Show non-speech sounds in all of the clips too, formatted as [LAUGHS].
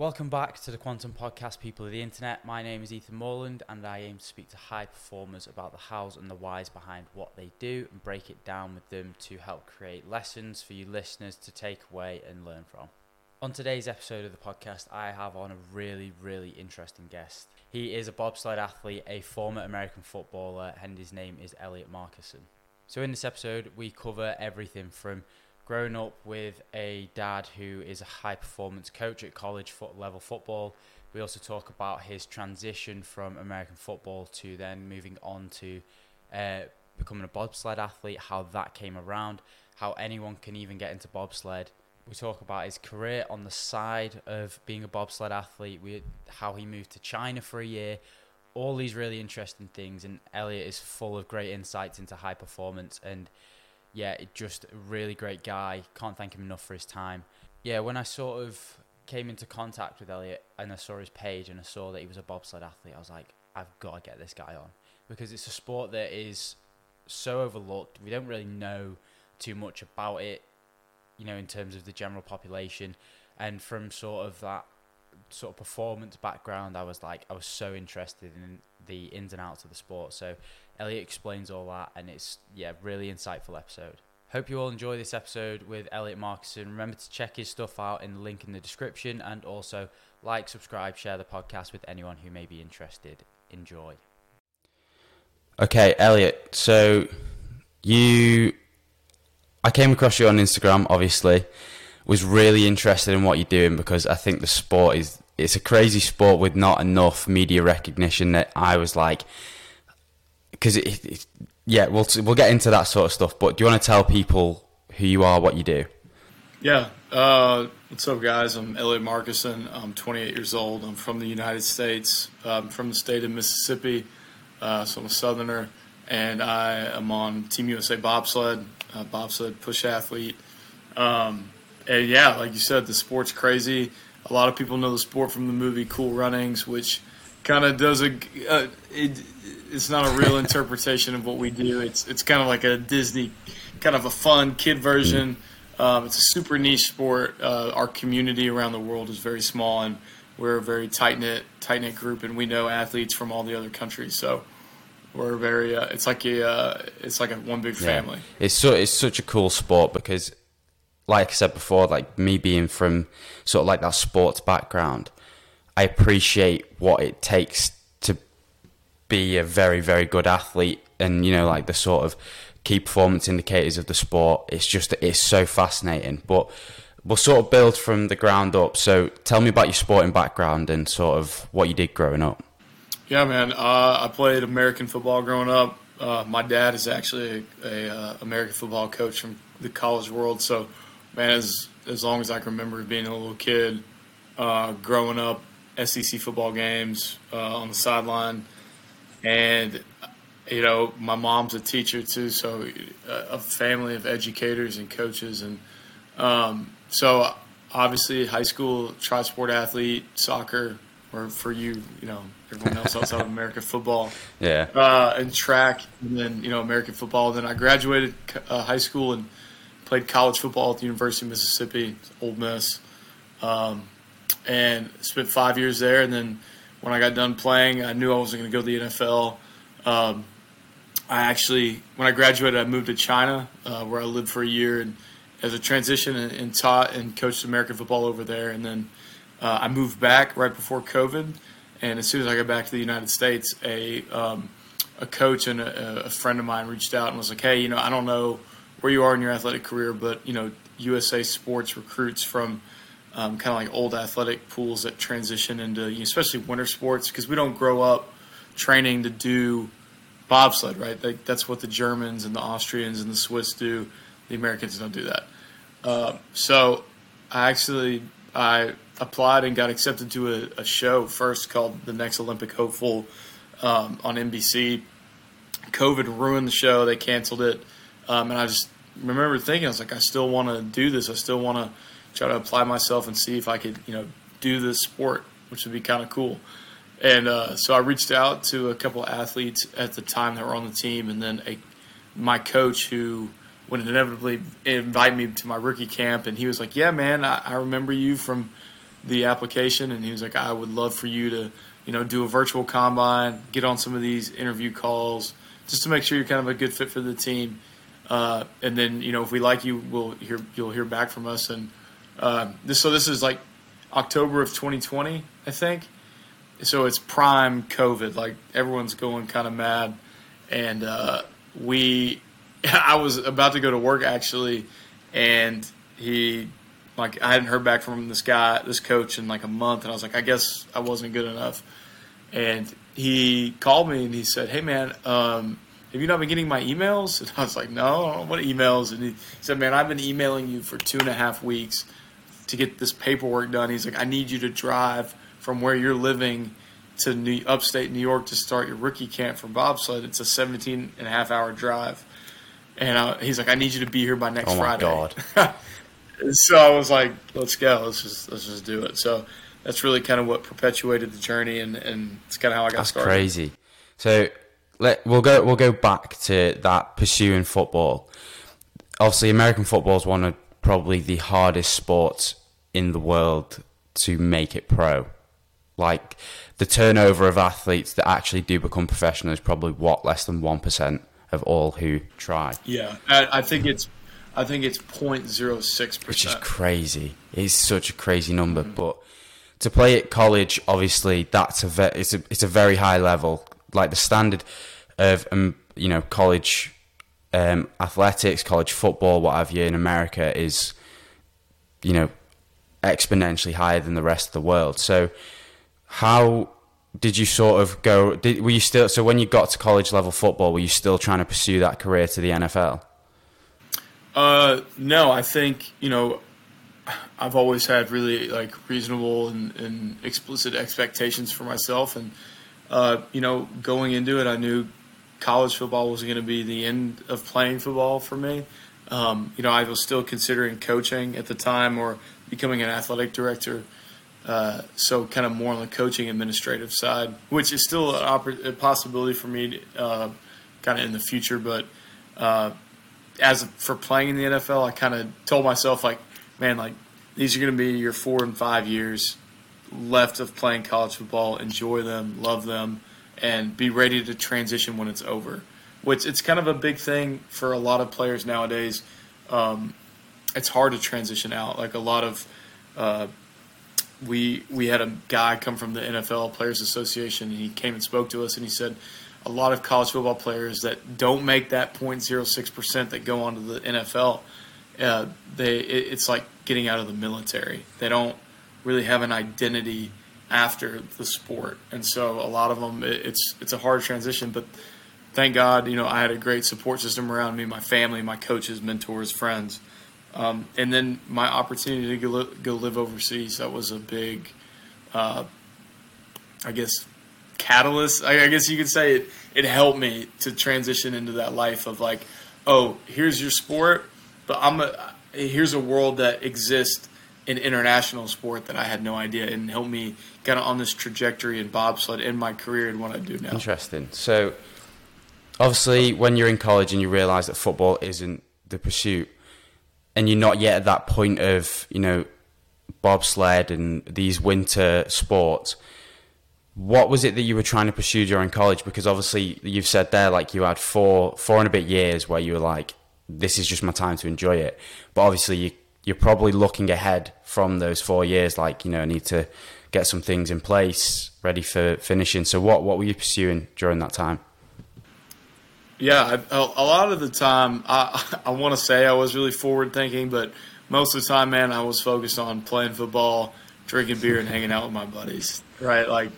Welcome back to the Quantum Podcast, people of the internet. My name is Ethan Moreland, and I aim to speak to high performers about the hows and the whys behind what they do and break it down with them to help create lessons for you listeners to take away and learn from. On today's episode of the podcast, I have on a really, really interesting guest. He is a bobsled athlete, a former American footballer, and his name is Elliot Markuson. So, in this episode, we cover everything from growing up with a dad who is a high performance coach at college foot level football. We also talk about his transition from American football to then moving on to uh, becoming a bobsled athlete, how that came around, how anyone can even get into bobsled. We talk about his career on the side of being a bobsled athlete, we, how he moved to China for a year, all these really interesting things. And Elliot is full of great insights into high performance and yeah, just a really great guy. Can't thank him enough for his time. Yeah, when I sort of came into contact with Elliot and I saw his page and I saw that he was a bobsled athlete, I was like, I've got to get this guy on because it's a sport that is so overlooked. We don't really know too much about it, you know, in terms of the general population. And from sort of that sort of performance background, I was like, I was so interested in the ins and outs of the sport. So Elliot explains all that, and it's yeah, really insightful episode. Hope you all enjoy this episode with Elliot Markuson. Remember to check his stuff out in the link in the description, and also like, subscribe, share the podcast with anyone who may be interested. Enjoy. Okay, Elliot. So you, I came across you on Instagram. Obviously, was really interested in what you're doing because I think the sport is it's a crazy sport with not enough media recognition. That I was like because it, it, yeah, we'll we'll get into that sort of stuff. But do you want to tell people who you are, what you do? Yeah. Uh, what's up, guys? I'm Elliot Markuson. I'm 28 years old. I'm from the United States. I'm from the state of Mississippi, uh, so I'm a Southerner, and I am on Team USA bobsled, uh, bobsled push athlete. Um, and yeah, like you said, the sport's crazy. A lot of people know the sport from the movie Cool Runnings, which kind of does a uh, it, it's not a real [LAUGHS] interpretation of what we do. It's it's kind of like a Disney, kind of a fun kid version. Um, it's a super niche sport. Uh, our community around the world is very small, and we're a very tight knit tight knit group, and we know athletes from all the other countries. So we're very. Uh, it's like a uh, it's like a one big family. Yeah. It's so it's such a cool sport because, like I said before, like me being from sort of like that sports background, I appreciate what it takes to be a very very good athlete and you know like the sort of key performance indicators of the sport. It's just it's so fascinating. But we'll sort of build from the ground up. So tell me about your sporting background and sort of what you did growing up. Yeah man. Uh, i played american football growing up. Uh, my dad is actually a, a uh, american football coach from the college world. So man as as long as i can remember being a little kid uh, growing up sec football games uh, on the sideline. And you know my mom's a teacher too, so a family of educators and coaches, and um, so obviously high school tri-sport athlete, soccer, or for you, you know, everyone else outside of American football, yeah, uh, and track, and then you know American football. Then I graduated uh, high school and played college football at the University of Mississippi, Ole Miss, um, and spent five years there, and then when I got done playing, I knew I wasn't going to go to the NFL. Um, I actually, when I graduated, I moved to China, uh, where I lived for a year, and as a transition and, and taught and coached American football over there. And then uh, I moved back right before COVID. And as soon as I got back to the United States, a um, a coach and a, a, friend of mine reached out and was like, "Hey, you know, I don't know where you are in your athletic career, but you know, USA Sports recruits from." um, kind of like old athletic pools that transition into, especially winter sports, because we don't grow up training to do bobsled, right? Like, that's what the Germans and the Austrians and the Swiss do. The Americans don't do that. Uh, so I actually I applied and got accepted to a, a show first called The Next Olympic Hopeful um, on NBC. COVID ruined the show; they canceled it, um, and I just remember thinking, I was like, I still want to do this. I still want to try to apply myself and see if I could, you know, do this sport, which would be kind of cool. And uh, so I reached out to a couple athletes at the time that were on the team, and then a, my coach who would inevitably invite me to my rookie camp, and he was like, "Yeah, man, I, I remember you from the application, and he was like, I would love for you to, you know, do a virtual combine, get on some of these interview calls, just to make sure you're kind of a good fit for the team. Uh, and then, you know, if we like you, we'll hear you'll hear back from us. And uh, this so this is like October of 2020, I think. So it's prime COVID. Like everyone's going kind of mad, and uh, we. [LAUGHS] I was about to go to work actually, and he like I hadn't heard back from this guy, this coach, in like a month, and I was like, I guess I wasn't good enough. And he called me and he said, Hey man, um, have you not been getting my emails? [LAUGHS] And I was like, No, what emails? And he said, Man, I've been emailing you for two and a half weeks to get this paperwork done. He's like, I need you to drive from where you're living to New, upstate New York to start your rookie camp for bobsled. It's a 17 and a half hour drive. And I, he's like, I need you to be here by next oh my Friday. God. [LAUGHS] so I was like, let's go. Let's just let's just do it. So that's really kind of what perpetuated the journey, and, and it's kind of how I got That's started. crazy. So let we'll go we'll go back to that pursuing football. Obviously, American football is one of probably the hardest sports in the world to make it pro. Like the turnover of athletes that actually do become professional is probably what less than one percent of all who try. Yeah, I, I think it's I think it's 0.06 which is crazy. It's such a crazy number, but to play at college, obviously, that's a ve- it's a it's a very high level. Like the standard of um, you know college um, athletics, college football, what have you in America is you know exponentially higher than the rest of the world. So how did you sort of go? Did, were you still so when you got to college level football? Were you still trying to pursue that career to the NFL? Uh, no, I think you know I've always had really like reasonable and, and explicit expectations for myself, and uh, you know going into it, I knew college football was going to be the end of playing football for me. Um, you know, I was still considering coaching at the time or becoming an athletic director. Uh, so kind of more on the coaching administrative side, which is still a possibility for me, uh, kind of in the future. But uh, as for playing in the NFL, I kind of told myself like, man, like these are going to be your four and five years left of playing college football. Enjoy them, love them, and be ready to transition when it's over. Which it's kind of a big thing for a lot of players nowadays. Um, it's hard to transition out. Like a lot of uh, we we had a guy come from the NFL Players Association, and he came and spoke to us, and he said a lot of college football players that don't make that 0.06 percent that go on to the NFL, uh, they it, it's like getting out of the military. They don't really have an identity after the sport, and so a lot of them it, it's it's a hard transition. But thank God, you know, I had a great support system around me, my family, my coaches, mentors, friends. Um, and then my opportunity to go, go live overseas, that was a big, uh, I guess, catalyst. I, I guess you could say it, it helped me to transition into that life of like, oh, here's your sport, but I'm a, here's a world that exists in international sport that I had no idea and helped me kind of on this trajectory in bobsled in my career and what I do now. Interesting. So, obviously, when you're in college and you realise that football isn't the pursuit, and you're not yet at that point of you know bobsled and these winter sports, what was it that you were trying to pursue during college? Because obviously, you've said there like you had four four and a bit years where you were like, this is just my time to enjoy it. But obviously, you you're probably looking ahead from those four years, like you know, I need to get some things in place ready for finishing. So, what what were you pursuing during that time? Yeah, I, a, lot of the time, I [LAUGHS] I want to say I was really forward thinking, but most of the time, man, I was focused on playing football, drinking beer, and hanging out with my buddies. Right, like,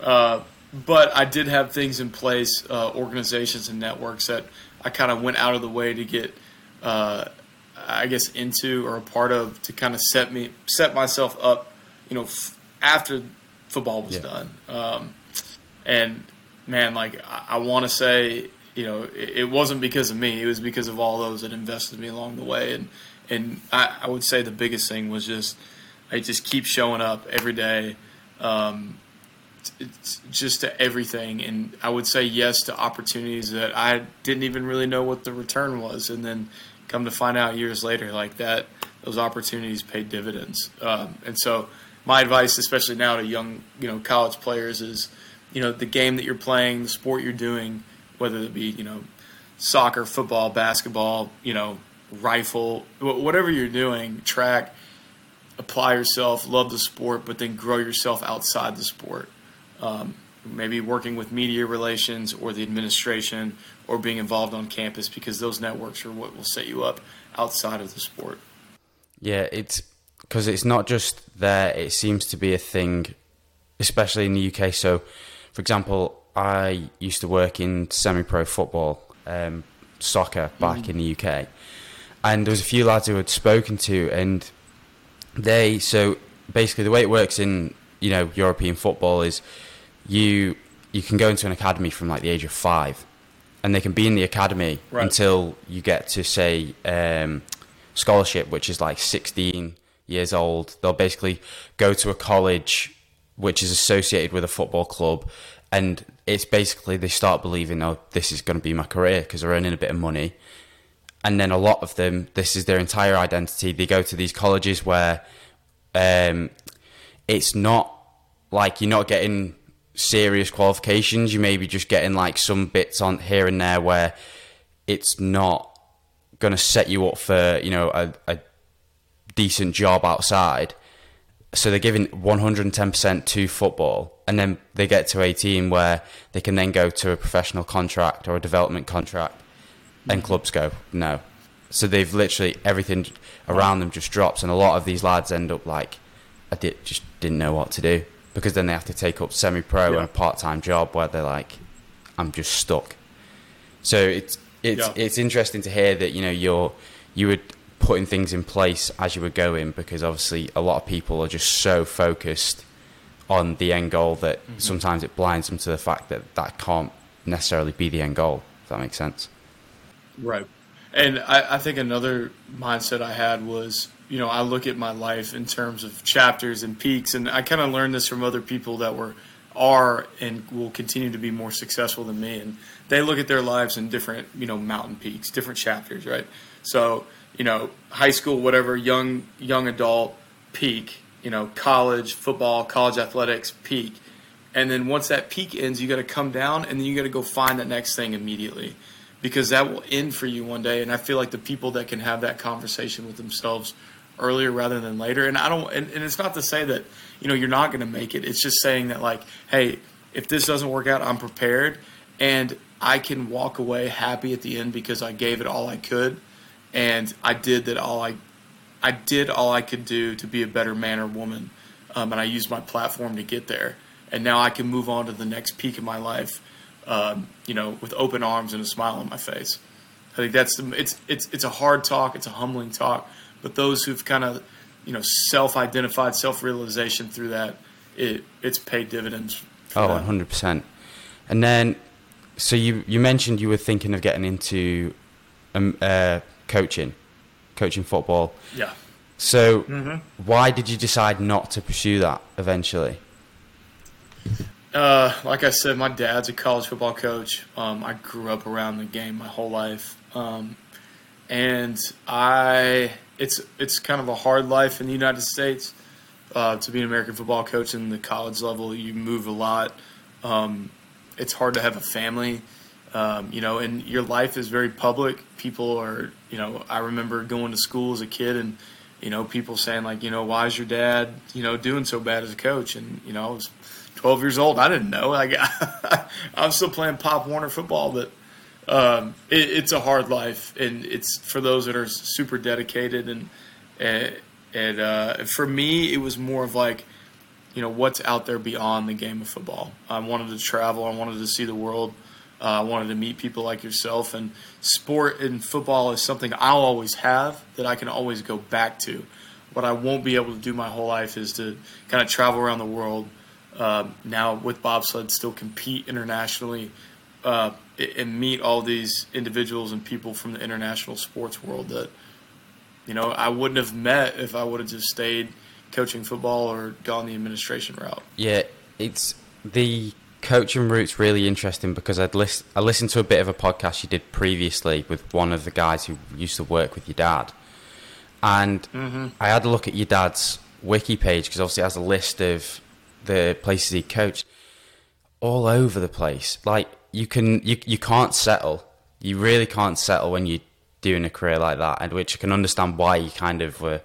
uh, but I did have things in place, uh, organizations and networks that I kind of went out of the way to get, uh, I guess, into or a part of to kind of set me set myself up, you know, f- after football was Yeah. done. Um, and man, like I, I want to say, you know, it, it wasn't because of me. It was because of all those that invested me along the way. And and I, I would say the biggest thing was just I just keep showing up every day, um, it's just to everything. And I would say yes to opportunities that I didn't even really know what the return was, and then come to find out years later, like that, those opportunities pay dividends. Um, and so my advice, especially now to young, you know, college players, is, you know, the game that you're playing, the sport you're doing, whether it be, you know, soccer, football, basketball, you know, rifle, whatever you're doing, track, apply yourself, love the sport, but then grow yourself outside the sport. Um, maybe working with media relations or the administration or being involved on campus because those networks are what will set you up outside of the sport. Yeah, it's because it's not just there, it seems to be a thing, especially in the UK. So, for example, I used to work in semi pro football, um, soccer back mm. in the UK. And there was a few lads who had spoken to, and they, so basically the way it works in, you know, European football is you you can go into an academy from like the age of five, and they can be in the academy right. until you get to say um, scholarship, which is like sixteen years old. They'll basically go to a college which is associated with a football club, and it's basically they start believing, oh, this is going to be my career because they're earning a bit of money. And then a lot of them, this is their entire identity. They go to these colleges where um, it's not like you're not getting serious qualifications. You may be just getting like some bits on here and there where it's not going to set you up for you know a, a decent job outside. So they're giving 110% to football, and then they get to 18 where they can then go to a professional contract or a development contract, and clubs go no. So they've literally everything around them just drops, and a lot of these lads end up like, I did, just didn't know what to do because then they have to take up semi-pro yeah. and a part-time job where they're like, I'm just stuck. So it's it's yeah. it's interesting to hear that you know you're you were putting things in place as you were going because obviously a lot of people are just so focused on the end goal that mm-hmm. sometimes it blinds them to the fact that that can't necessarily be the end goal. If that makes sense. Right. And I, I think another mindset I had was you know, I look at my life in terms of chapters and peaks, and I kind of learned this from other people that were are and will continue to be more successful than me, and they look at their lives in different, you know, mountain peaks, different chapters, right? So, you know, high school, whatever, young young adult peak, you know, college football, college athletics peak, and then once that peak ends, you got to come down, and then you got to go find the next thing immediately because that will end for you one day. And I feel like the people that can have that conversation with themselves earlier rather than later. And I don't, and, and it's not to say that you know you're not going to make it. It's just saying that like, hey, if this doesn't work out, I'm prepared, and I can walk away happy at the end because I gave it all I could, and I did that all I, I did all I could do to be a better man or woman, um, and I used my platform to get there. And now I can move on to the next peak of my life, um, you know, with open arms and a smile on my face. I think that's the, it's it's it's a hard talk, it's a humbling talk, but those who've kind of, you know, self-identified, self-realization through that, it it's paid dividends. Oh, one hundred percent. And then, so you you mentioned you were thinking of getting into um, uh, coaching, coaching football. Yeah. So, mm-hmm. why did you decide not to pursue that eventually? Uh, like I said, my dad's a college football coach. Um, I grew up around the game my whole life, um, and I it's it's kind of a hard life in the United States uh, to be an American football coach in the college level. You move a lot. Um, it's hard to have a family, um, you know, and your life is very public. People are, you know, I remember going to school as a kid and, you know, people saying like, you know, why is your dad, you know, doing so bad as a coach? And you know, I was 12 years old. I didn't know. Like, [LAUGHS] I'm still playing Pop Warner football, but um, it, it's a hard life, and it's for those that are super dedicated. And and, and uh, for me, it was more of like, you know, what's out there beyond the game of football. I wanted to travel. I wanted to see the world. Uh, I wanted to meet people like yourself. And sport and football is something I'll always have that I can always go back to. What I won't be able to do my whole life is to kind of travel around the world. Uh, now with bobsled, still compete internationally uh, and meet all these individuals and people from the international sports world that you know I wouldn't have met if I would have just stayed coaching football or gone the administration route. Yeah, it's the coaching route's really interesting because I'd list, I listened to a bit of a podcast you did previously with one of the guys who used to work with your dad, and mm-hmm. I had a look at your dad's wiki page because obviously it has a list of the places he coached all over the place. Like you can you you can't settle. You really can't settle when you're doing a career like that, and which I can understand why you kind of were,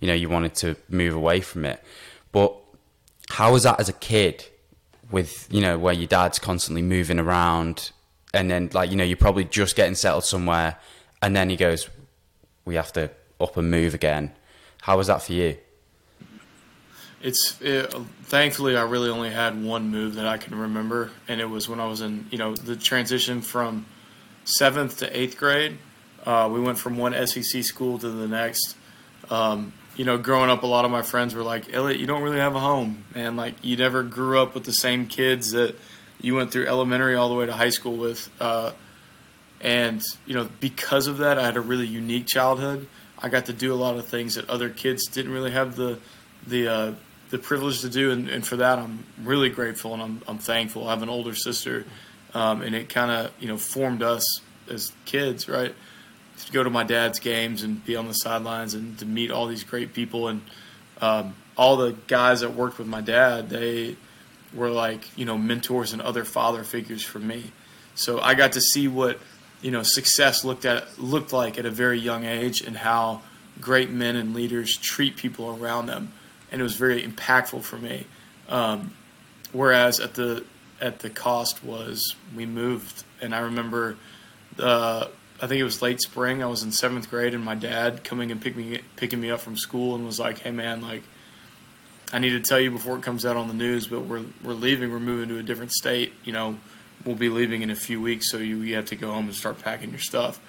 you know, you wanted to move away from it. But how was that as a kid? With you know where your dad's constantly moving around, and then like you know you're probably just getting settled somewhere, and then he goes, "We have to up and move again." How was that for you? It's it, thankfully I really only had one move that I can remember, and it was when I was in you know the transition from seventh to eighth grade. Uh, we went from one SEC school to the next. Um, you know, growing up, a lot of my friends were like, "Elliot, you don't really have a home, and like you never grew up with the same kids that you went through elementary all the way to high school with." Uh, and you know, because of that, I had a really unique childhood. I got to do a lot of things that other kids didn't really have the the uh, the privilege to do, and, and, for that I'm really grateful and I'm, I'm thankful. I have an older sister, um, and it kind of you know formed us as kids, right? To go to my dad's games and be on the sidelines and to meet all these great people and um, all the guys that worked with my dad, they were like you know mentors and other father figures for me. So I got to see what you know success looked at looked like at a very young age and how great men and leaders treat people around them and it was very impactful for me. Um, whereas at the at the cost was we moved, and I remember uh, I think it was late spring. I was in seventh grade, and my dad coming and picking me picking me up from school and was like, "Hey man, like." I need to tell you before it comes out on the news, but we're we're leaving. We're moving to a different state. You know, we'll be leaving in a few weeks, so you, you have to go home and start packing your stuff.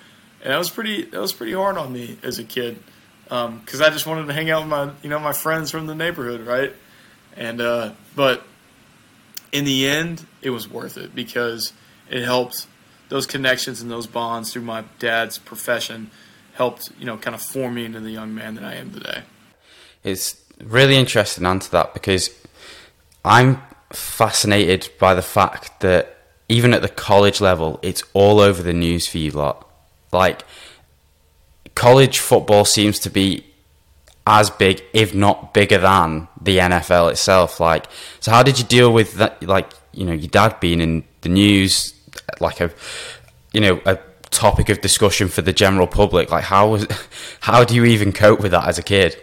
And that was pretty that was pretty hard on me as a kid because um, I just wanted to hang out with my you know my friends from the neighborhood, right? And uh, but in the end, it was worth it because it helped those connections and those bonds through my dad's profession helped you know kind of form me into the young man that I am today. It's really interesting to answer that because I'm fascinated by the fact that even at the college level, it's all over the news for you lot. Like college football seems to be as big, if not bigger than the NFL itself. Like, so how did you deal with that? Like, you know, your dad being in the news, like a, you know, a topic of discussion for the general public. Like, how was, [LAUGHS] how do you even cope with that as a kid?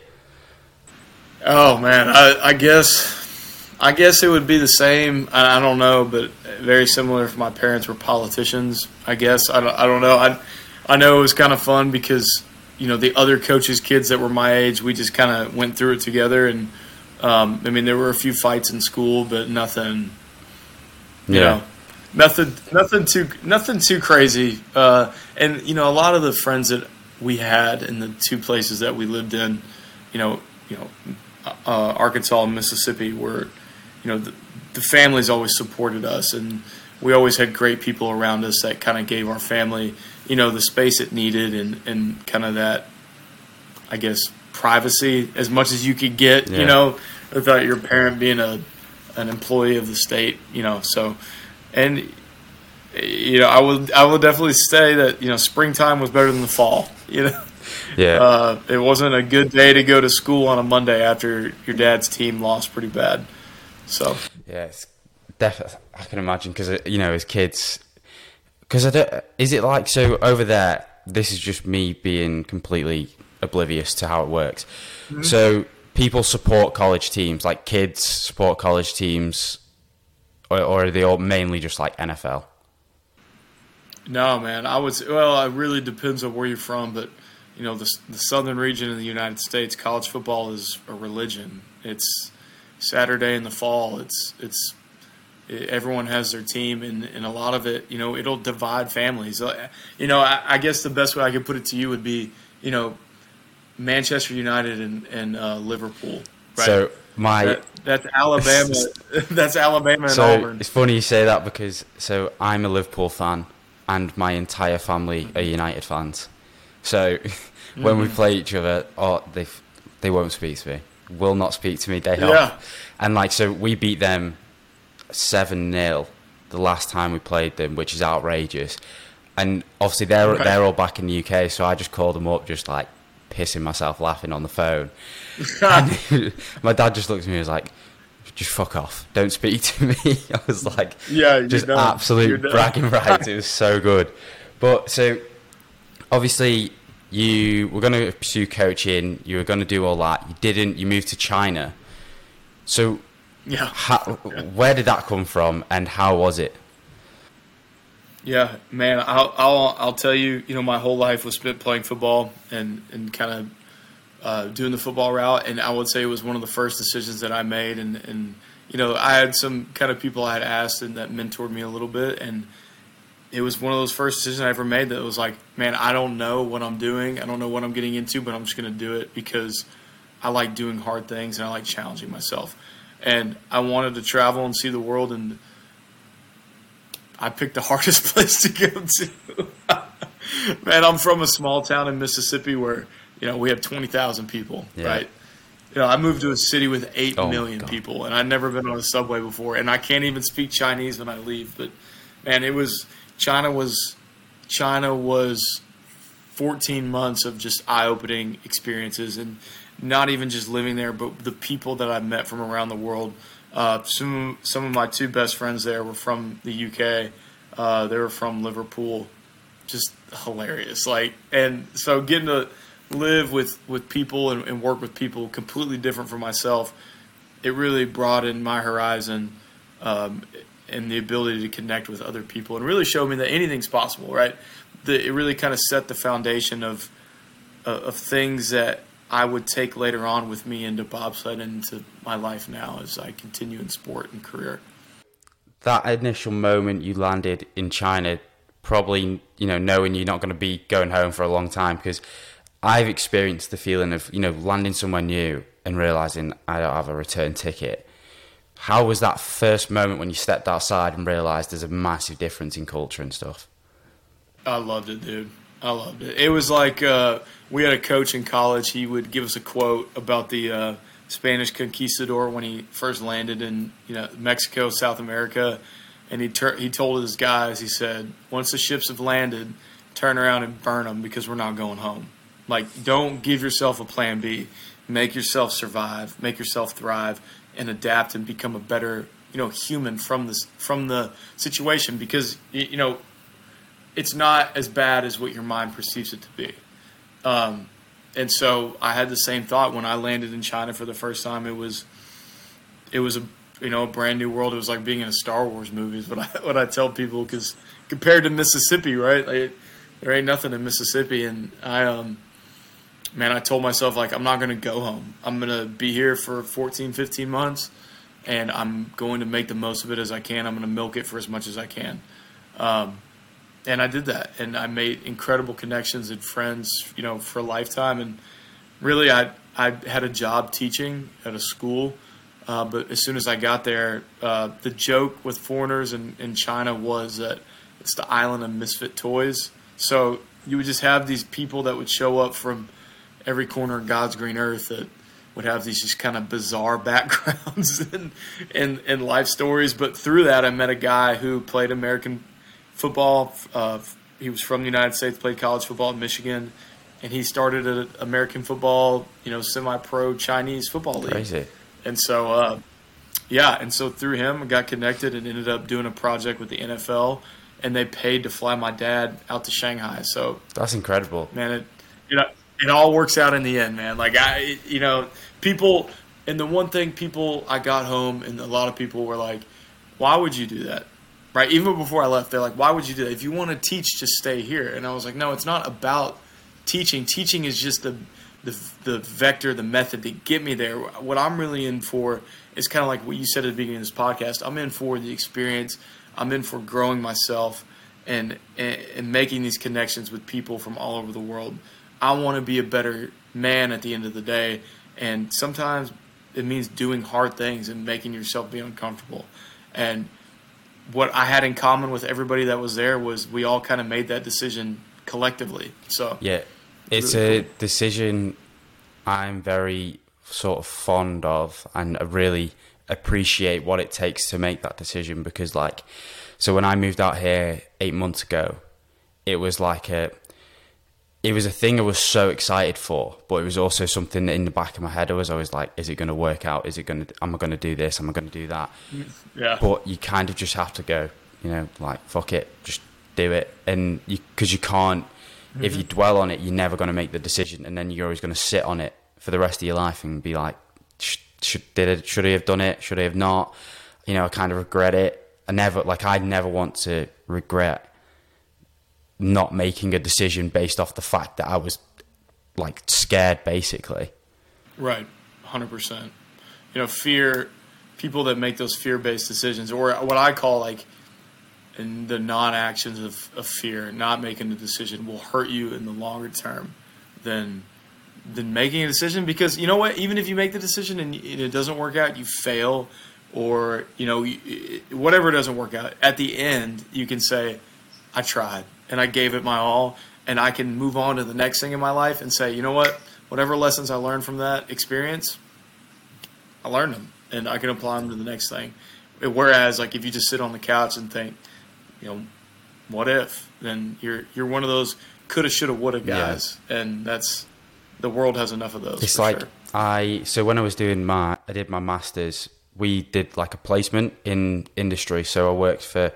Oh man, I, I guess, I guess it would be the same. I, I don't know, but very similar if my parents were politicians. I guess I don't, I don't know. I I know it was kind of fun because you know the other coaches' kids that were my age, we just kind of went through it together. And um, I mean, there were a few fights in school, but nothing. You yeah. know, nothing, nothing too, nothing too crazy. Uh, and you know, a lot of the friends that we had in the two places that we lived in, you know, you know, uh, Arkansas and Mississippi were, you know, the, the families always supported us, and we always had great people around us that kind of gave our family you know the space it needed and and kind of that I guess privacy as much as you could get yeah. you know without your parent being a an employee of the state you know so and you know I would I would definitely say that you know springtime was better than the fall [LAUGHS] you know? Yeah. Uh, it wasn't a good day to go to school on a Monday after your dad's team lost pretty bad so. Yeah it's definitely I can imagine because uh, you know as kids because I don't. Is it like so over there? This is just me being completely oblivious to how it works. Mm-hmm. So people support college teams, like kids support college teams, or, or are they all mainly just like NFL? No, man. I would say, well, it really depends on where you're from, but you know, the, the southern region of the United States, college football is a religion. It's Saturday in the fall. It's it's everyone has their team, and, and a lot of it, you know, it'll divide families. Uh, you know, I, I guess the best way I could put it to you would be, you know, Manchester United and, and uh, Liverpool. Right? So my that, that's Alabama. [LAUGHS] [LAUGHS] that's Alabama and so Auburn. It's funny you say that because so I'm a Liverpool fan, and my entire family are United fans. So [LAUGHS] when mm-hmm. we play each other, oh, they they won't speak to me. Will not speak to me. They. Yeah. And like so, we beat them 7 0 the last time we played them, which is outrageous. And obviously they're okay. they're all back in the UK, so I just called them up, just like pissing myself laughing on the phone. [LAUGHS] [LAUGHS] my dad just looked at me and was like, just fuck off. Don't speak to me. [LAUGHS] I was like, yeah, just done. absolute bragging rights. it was so good. But so obviously you were going to pursue coaching. You were going to do all that. You didn't. You moved to China. So yeah, how, where did that come from, and how was it? Yeah, man, I'll, I'll I'll tell you. You know, my whole life was spent playing football and and kind of uh, doing the football route, and I would say it was one of the first decisions that I made. And, and you know, I had some kind of people I had asked and that mentored me a little bit, and it was one of those first decisions I ever made that was like, man, I don't know what I'm doing, I don't know what I'm getting into, but I'm just going to do it because I like doing hard things and I like challenging myself. And I wanted to travel and see the world, and I picked the [LAUGHS] hardest place to go to. [LAUGHS] man, I'm from a small town in Mississippi where you know, we have 20,000 people, yeah. right? You know, I moved to a city with eight oh million people, and I'd never been on a subway before, and I can't even speak Chinese when I leave. But man, it was China was China was 14 months of just eye-opening experiences, and not even just living there, but the people that I met from around the world. Uh, some some of my two best friends there were from the UK. Uh, they were from Liverpool. Just hilarious, like, and so getting to live with, with people and, and, work with people completely different from myself, it really broadened my horizon um, and the ability to connect with other people and really showed me that anything's possible, right? The, it really kind of set the foundation of, of things that I would take later on with me into bobsled and into my life now as I continue in sport and career. That initial moment you landed in China, probably you know knowing you're not going to be going home for a long time because I've experienced the feeling of you know landing somewhere new and realizing I don't have a return ticket. How was that first moment when you stepped outside and realized there's a massive difference in culture and stuff? I loved it, dude. I loved it. It was like uh, we had a coach in college. He would give us a quote about the uh, Spanish conquistador when he first landed in you know Mexico, South America, and he ter- he told his guys. He said, "Once the ships have landed, turn around and burn them because we're not going home." Like, don't give yourself a plan B. Make yourself survive, make yourself thrive, and adapt and become a better, you know, human from this from the situation. Because you know, it's not as bad as what your mind perceives it to be. Um, and so I had the same thought when I landed in China for the first time. It was, it was a you know a brand new world. It was like being in a Star Wars movie. Is what I [LAUGHS] what I tell people because compared to Mississippi, right? Like, there ain't nothing in Mississippi, and I um man, I told myself like I'm not to go home. I'm to be here for 14, 15 months, and I'm going to make the most of it as I can. I'm to milk it for as much as I can. Um, and I did that, and I made incredible connections and friends, you know, for a lifetime. And really, I I had a job teaching at a school, uh, but as soon as I got there, uh, the joke with foreigners in, in China was that it's the island of misfit toys. So you would just have these people that would show up from every corner of God's green earth that would have these just kind of bizarre [LAUGHS] backgrounds and, and, and life stories. But through that, I met a guy who played American football. Uh, he was from the United States, played college football in Michigan, and he started an American football, you know, semi-pro Chinese football league. Crazy. And so, uh, yeah, and so through him, I got connected and ended up doing a project with the NFL, and they paid to fly my dad out to Shanghai. So that's incredible, man. It, you know, it all works out in the end, man. Like I, you know, people, and the one thing people, I got home, and a lot of people were like, "Why would you do that?" Right? Even before I left, they're like, "Why would you do that? If you want to teach, just stay here." And I was like, "No, it's not about teaching. Teaching is just the the, the vector, the method to get me there. What I'm really in for is kind of like what you said at the beginning of this podcast. I'm in for the experience. I'm in for growing myself and, and, and making these connections with people from all over the world. I want to be a better man at the end of the day. And sometimes it means doing hard things and making yourself be uncomfortable. And what I had in common with everybody that was there was we all kind of made that decision collectively. So yeah, it's really a cool. decision I'm very sort of fond of, and I really appreciate what it takes to make that decision because, like, so when I moved out here eight months ago, it was like a it was a thing I was so excited for, but it was also something in the back of my head. I was always like, is it going to work out? Is it going to, am I going to do this? Am I going to do that? Yeah. But you kind of just have to go, you know, like, fuck it, just do it. And you, cause you can't, mm-hmm. if you dwell on it, you're never going to make the decision. And then you're always going to sit on it for the rest of your life and be like, should, did it, should I have done it? Should I have not? You know, I kind of regret it. I never, like, I never want to regret not making a decision based off the fact that I was like scared basically. Right. 100%. You know, fear people that make those fear-based decisions or what I call like in the non-actions of, of fear, not making the decision will hurt you in the longer term than than making a decision because you know what even if you make the decision and it doesn't work out you fail or you know whatever doesn't work out at the end you can say i tried and I gave it my all, and I can move on to the next thing in my life and say, you know what, whatever lessons I learned from that experience, I learned them, and I can apply them to the next thing. Whereas, like if you just sit on the couch and think, you know, what if? Then you're you're one of those coulda, shoulda, woulda guys, yeah. and that's the world has enough of those. It's like sure. I so when I was doing my I did my masters, we did like a placement in industry. So I worked for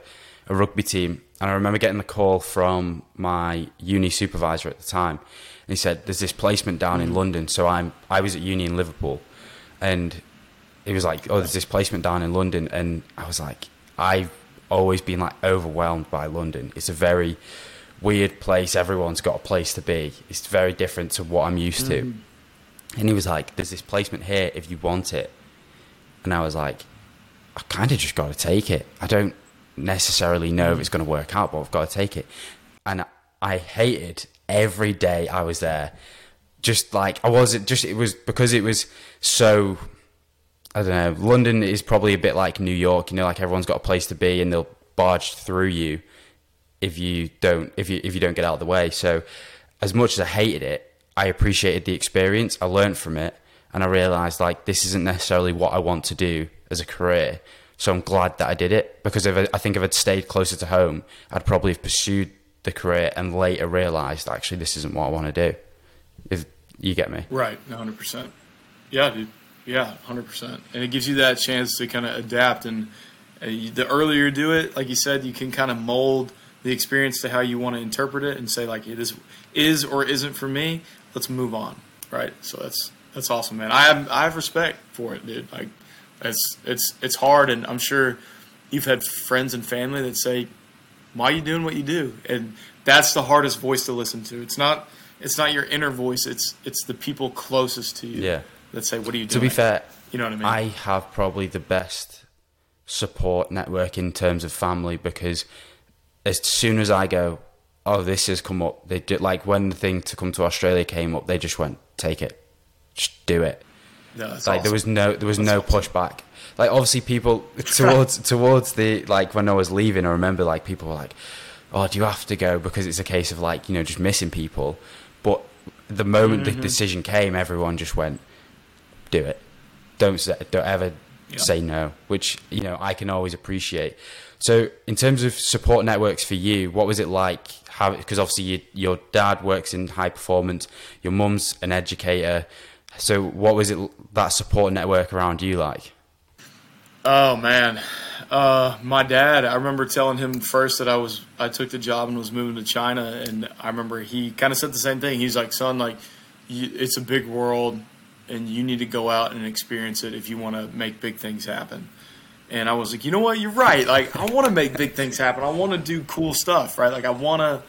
a rugby team and I remember getting the call from my uni supervisor at the time. And he said, There's this placement down in mm. London. So I'm I was at uni in Liverpool. And he was like, Oh, there's this placement down in London. And I was like, I've always been like overwhelmed by London. It's a very weird place. Everyone's got a place to be. It's very different to what I'm used to. Mm. And he was like, There's this placement here if you want it. And I was like, I kind of just got to take it. I don't necessarily know if it's going to work out, but I've got to take it. And I hated every day I was there. Just like I wasn't just it was because it was so I don't know. London is probably a bit like New York, you know, like everyone's got a place to be and they'll barge through you if you don't if you if you don't get out of the way. So as much as I hated it, I appreciated the experience. I learned from it and I realized like this isn't necessarily what I want to do as a career. So I'm glad that I did it because if I, I think if I'd stayed closer to home, I'd probably have pursued the career and later realised actually this isn't what I want to do. If you get me, right? hundred percent. Yeah, dude. Yeah, hundred percent. And it gives you that chance to kind of adapt. And uh, the earlier you do it, like you said, you can kind of mold the experience to how you want to interpret it and say like it is is or isn't for me. Let's move on. Right. So that's that's awesome, man. I have I have respect for it, dude. Like it's it's it's hard, and I'm sure you've had friends and family that say, "Why are you doing what you do?" And that's the hardest voice to listen to. It's not it's not your inner voice. It's it's the people closest to you. Yeah. That say, "What are you doing?" To be fair, you know what I mean. I have probably the best support network in terms of family because as soon as I go, oh, this has come up. They did like when the thing to come to Australia came up, they just went, take it, just do it. No, like awesome. there was no there was that's no awesome. pushback. Like obviously people [LAUGHS] towards towards the like when I was leaving, I remember like people were like, "Oh, do you have to go?" Because it's a case of like you know just missing people. But the moment mm-hmm. the decision came, everyone just went, "Do it. Don't say, don't ever yeah. say no." Which you know I can always appreciate. So in terms of support networks for you, what was it like? Because obviously you, your dad works in high performance, your mum's an educator so, what was it that support network around you like? Oh man, uh, my dad. I remember telling him first that I was I took the job and was moving to China, and I remember he kind of said the same thing. He's like, "Son, like, you, it's a big world, and you need to go out and experience it if you want to make big things happen." And I was like, "You know what? You're right. Like, I want to make big things happen. I want to do cool stuff, right? Like, I want to,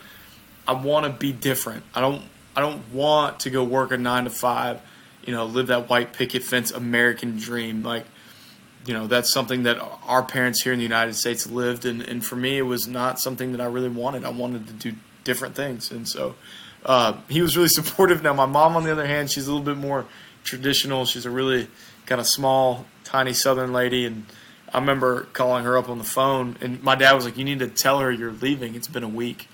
I want to be different. I don't, I don't want to go work a nine to five you know, live that white picket fence American dream. Like, you know, that's something that our parents here in the United States lived, and, and for me, it was not something that I really wanted. I wanted to do different things, and so uh, he was really [LAUGHS] supportive. Now, my mom, on the other hand, she's a little bit more traditional. She's a really kind of small, tiny Southern lady, and I remember calling her up on the phone, and my dad was like, "You need to tell her you're leaving. It's been a week."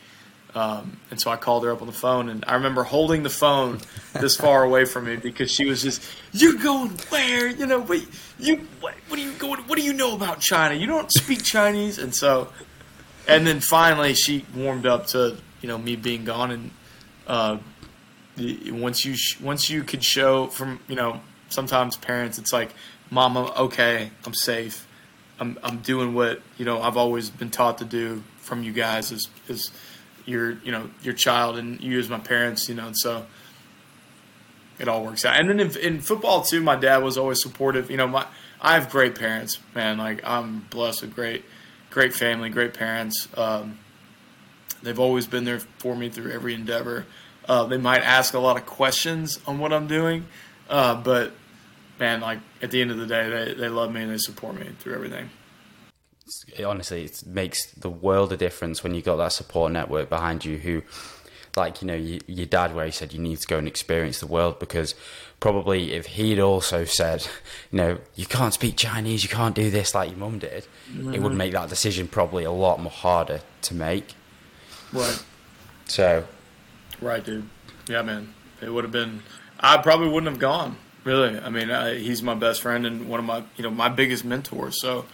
Um, and so I called her up on the phone, and I remember holding the phone this far away from me because she was just, "You're going where? You know, what you what, what are you going? What do you know about China? You don't speak Chinese." And so, and then finally she warmed up to you know me being gone, and uh, once you once you could show from you know sometimes parents it's like I'm okay i'm safe i'm i'm doing what you know i've always been taught to do from you guys is as your you know your child and you as my parents you know and so it all works out. And then in, in football too my dad was always supportive. You know my i have great parents man. Like i'm blessed with great great family great parents. Um, they've always been there for me through every endeavor. Uh, they might ask a lot of questions on what I'm doing, uh, but man, like at the end of the day, they, they love me and they support me through everything. Honestly, it makes the world a difference when you got that support network behind you who like you know you, your dad where he said you need to go and experience the world because probably if he'd also said you know you can't speak chinese you can't do this like your mum did mm-hmm. it would make that decision probably a lot more harder to make right so Right, dude. Yeah, man. It would have been. I probably wouldn't have gone. Really. I mean, I, he's my best friend and one of my, you know, my biggest mentors. So,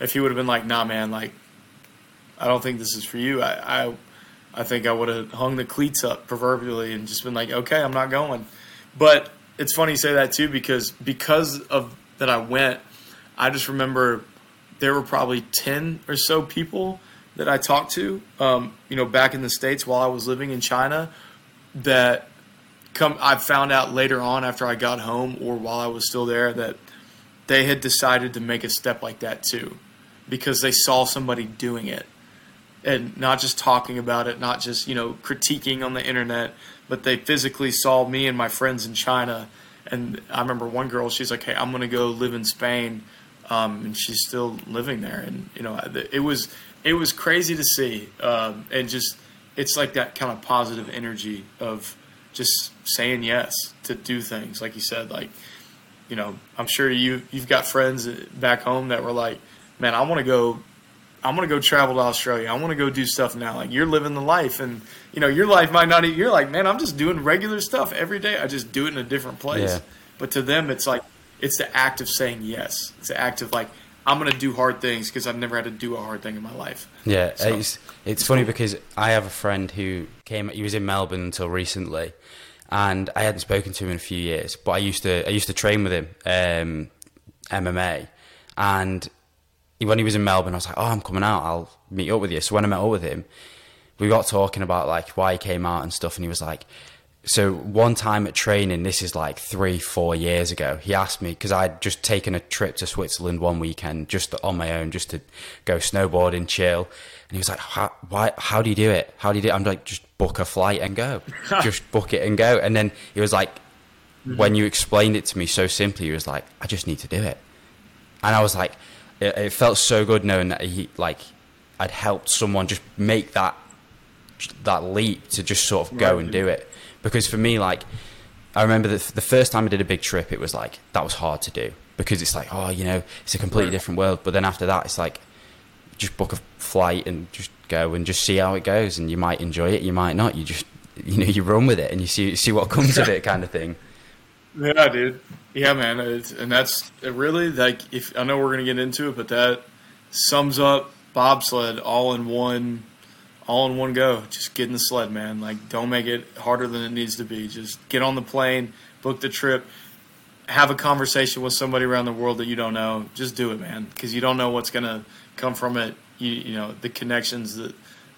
if he would have been like, "Nah, man, like, I don't think this is for you," I, I, I think I would have hung the cleats up proverbially and just been like, "Okay, I'm not going." But it's funny you say that too because because of that I went, I just remember there were probably ten or so people that I talked to, um, you know, back in the states while I was living in China that come I found out later on after I got home or while I was still there that they had decided to make a step like that too because they saw somebody doing it and not just talking about it, not just, you know, critiquing on the internet, but they physically saw me and my friends in China. And I remember one girl, she's like, "Hey, I'm going to go live in Spain." Um, and she's still living there and you know, it was it was crazy to see um, and just it's like that kind of positive energy of just saying yes to do things like you said like you know i'm sure you you've got friends back home that were like man i want to go i want to go travel to australia i want to go do stuff now like you're living the life and you know your life might not you're like man i'm just doing regular stuff every day i just do it in a different place yeah. but to them it's like it's the act of saying yes it's the act of like I'm gonna do hard things because I've never had to do a hard thing in my life. Yeah, so, it's it's funny because I have a friend who came. He was in Melbourne until recently, and I hadn't spoken to him in a few years. But I used to I used to train with him um, MMA, and when he was in Melbourne, I was like, "Oh, I'm coming out. I'll meet up with you." So when I met up with him, we got talking about like why he came out and stuff, and he was like, so one time at training, this is like three, four years ago, he asked me because I'd just taken a trip to Switzerland one weekend just on my own, just to go snowboarding, chill. And he was like, how, why, how do you do it? How do you do it? I'm like, just book a flight and go. [LAUGHS] just book it and go. And then he was like, mm-hmm. when you explained it to me so simply, he was like, I just need to do it. And I was like, it, it felt so good knowing that he, like, I'd helped someone just make that, that leap to just sort of go right. and do it because for me, like, I remember the, the first time I did a big trip, it was like, that was hard to do because it's like, oh, you know, it's a completely different world. But then after that, it's like, just book a flight and just go and just see how it goes. And you might enjoy it, you might not. You just, you know, you run with it and you see, see what comes of [LAUGHS] it kind of thing. Yeah, dude. Yeah, man. It's, and that's really like, if I know we're to get into it, but that sums up bobsled all in one all in one go. Just get in the sled, man. Like, don't make it harder than it needs to be. Just get on the plane, book the trip, have a conversation with somebody around the world that you don't know. Just do it, man, because you don't know what's gonna come from it. You, you know, the connections, the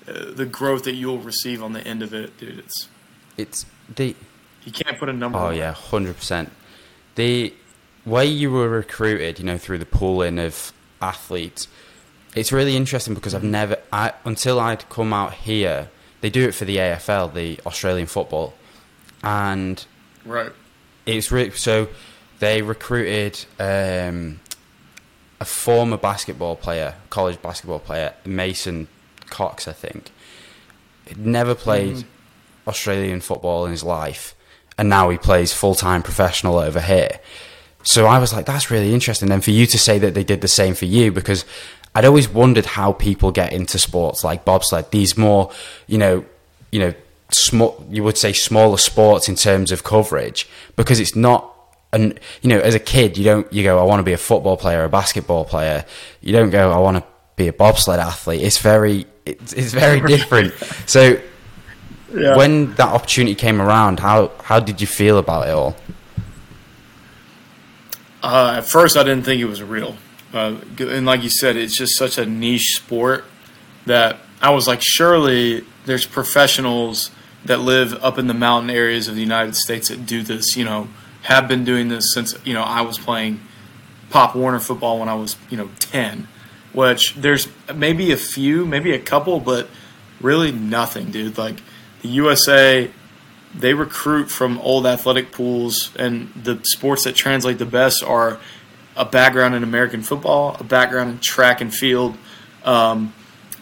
uh, the growth that you'll receive on the end of it, dude. It's it's the you can't put a number. Oh yeah, hundred percent. The way you were recruited, you know, through the pooling of athletes it's really interesting because I've never, I, until I'd come out here, they do it for the AFL, the Australian football, and right, it's really so they recruited um, a former basketball player, college basketball player, Mason Cox, I think. He'd never played mm. Australian football in his life, and now he plays full time professional over here. So I was like, that's really interesting. Then for you to say that they did the same for you, because I'd always wondered how people get into sports like bobsled. These more, you know, you know, small. You would say smaller sports in terms of coverage because it's not. And you know, as a kid, you don't. You go, I want to be a football player, a basketball player. You don't go, I want to be a bobsled athlete. It's very, it's, it's very [LAUGHS] different. So yeah. when that opportunity came around, how how did you feel about it all? Uh, at first, I didn't think it was real, uh, and like you said, it's just such a niche sport that I was like, surely there's professionals that live up in the mountain areas of the United States that do this. You know, have been doing this since you know I was playing Pop Warner football when I was you know ten. Which there's maybe a few, maybe a couple, but really nothing, dude. Like the USA, they recruit from old athletic pools, and the sports that translate the best are a background in American football, a background in track and field, um,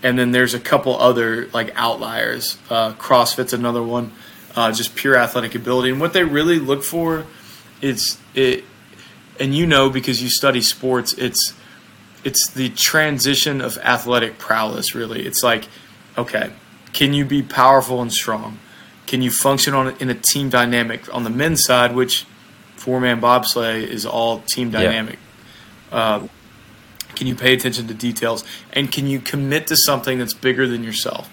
and then there's a couple other like outliers. Uh, CrossFit's another one, uh, just pure athletic ability. And what they really look for is it, and you know because you study sports, it's it's the transition of athletic prowess. Really, it's like okay, can you be powerful and strong? Can you function on in a team dynamic on the men's side, which four man bobsleigh is all team dynamic. Yeah. Uh, can you pay attention to details? And can you commit to something that's bigger than yourself?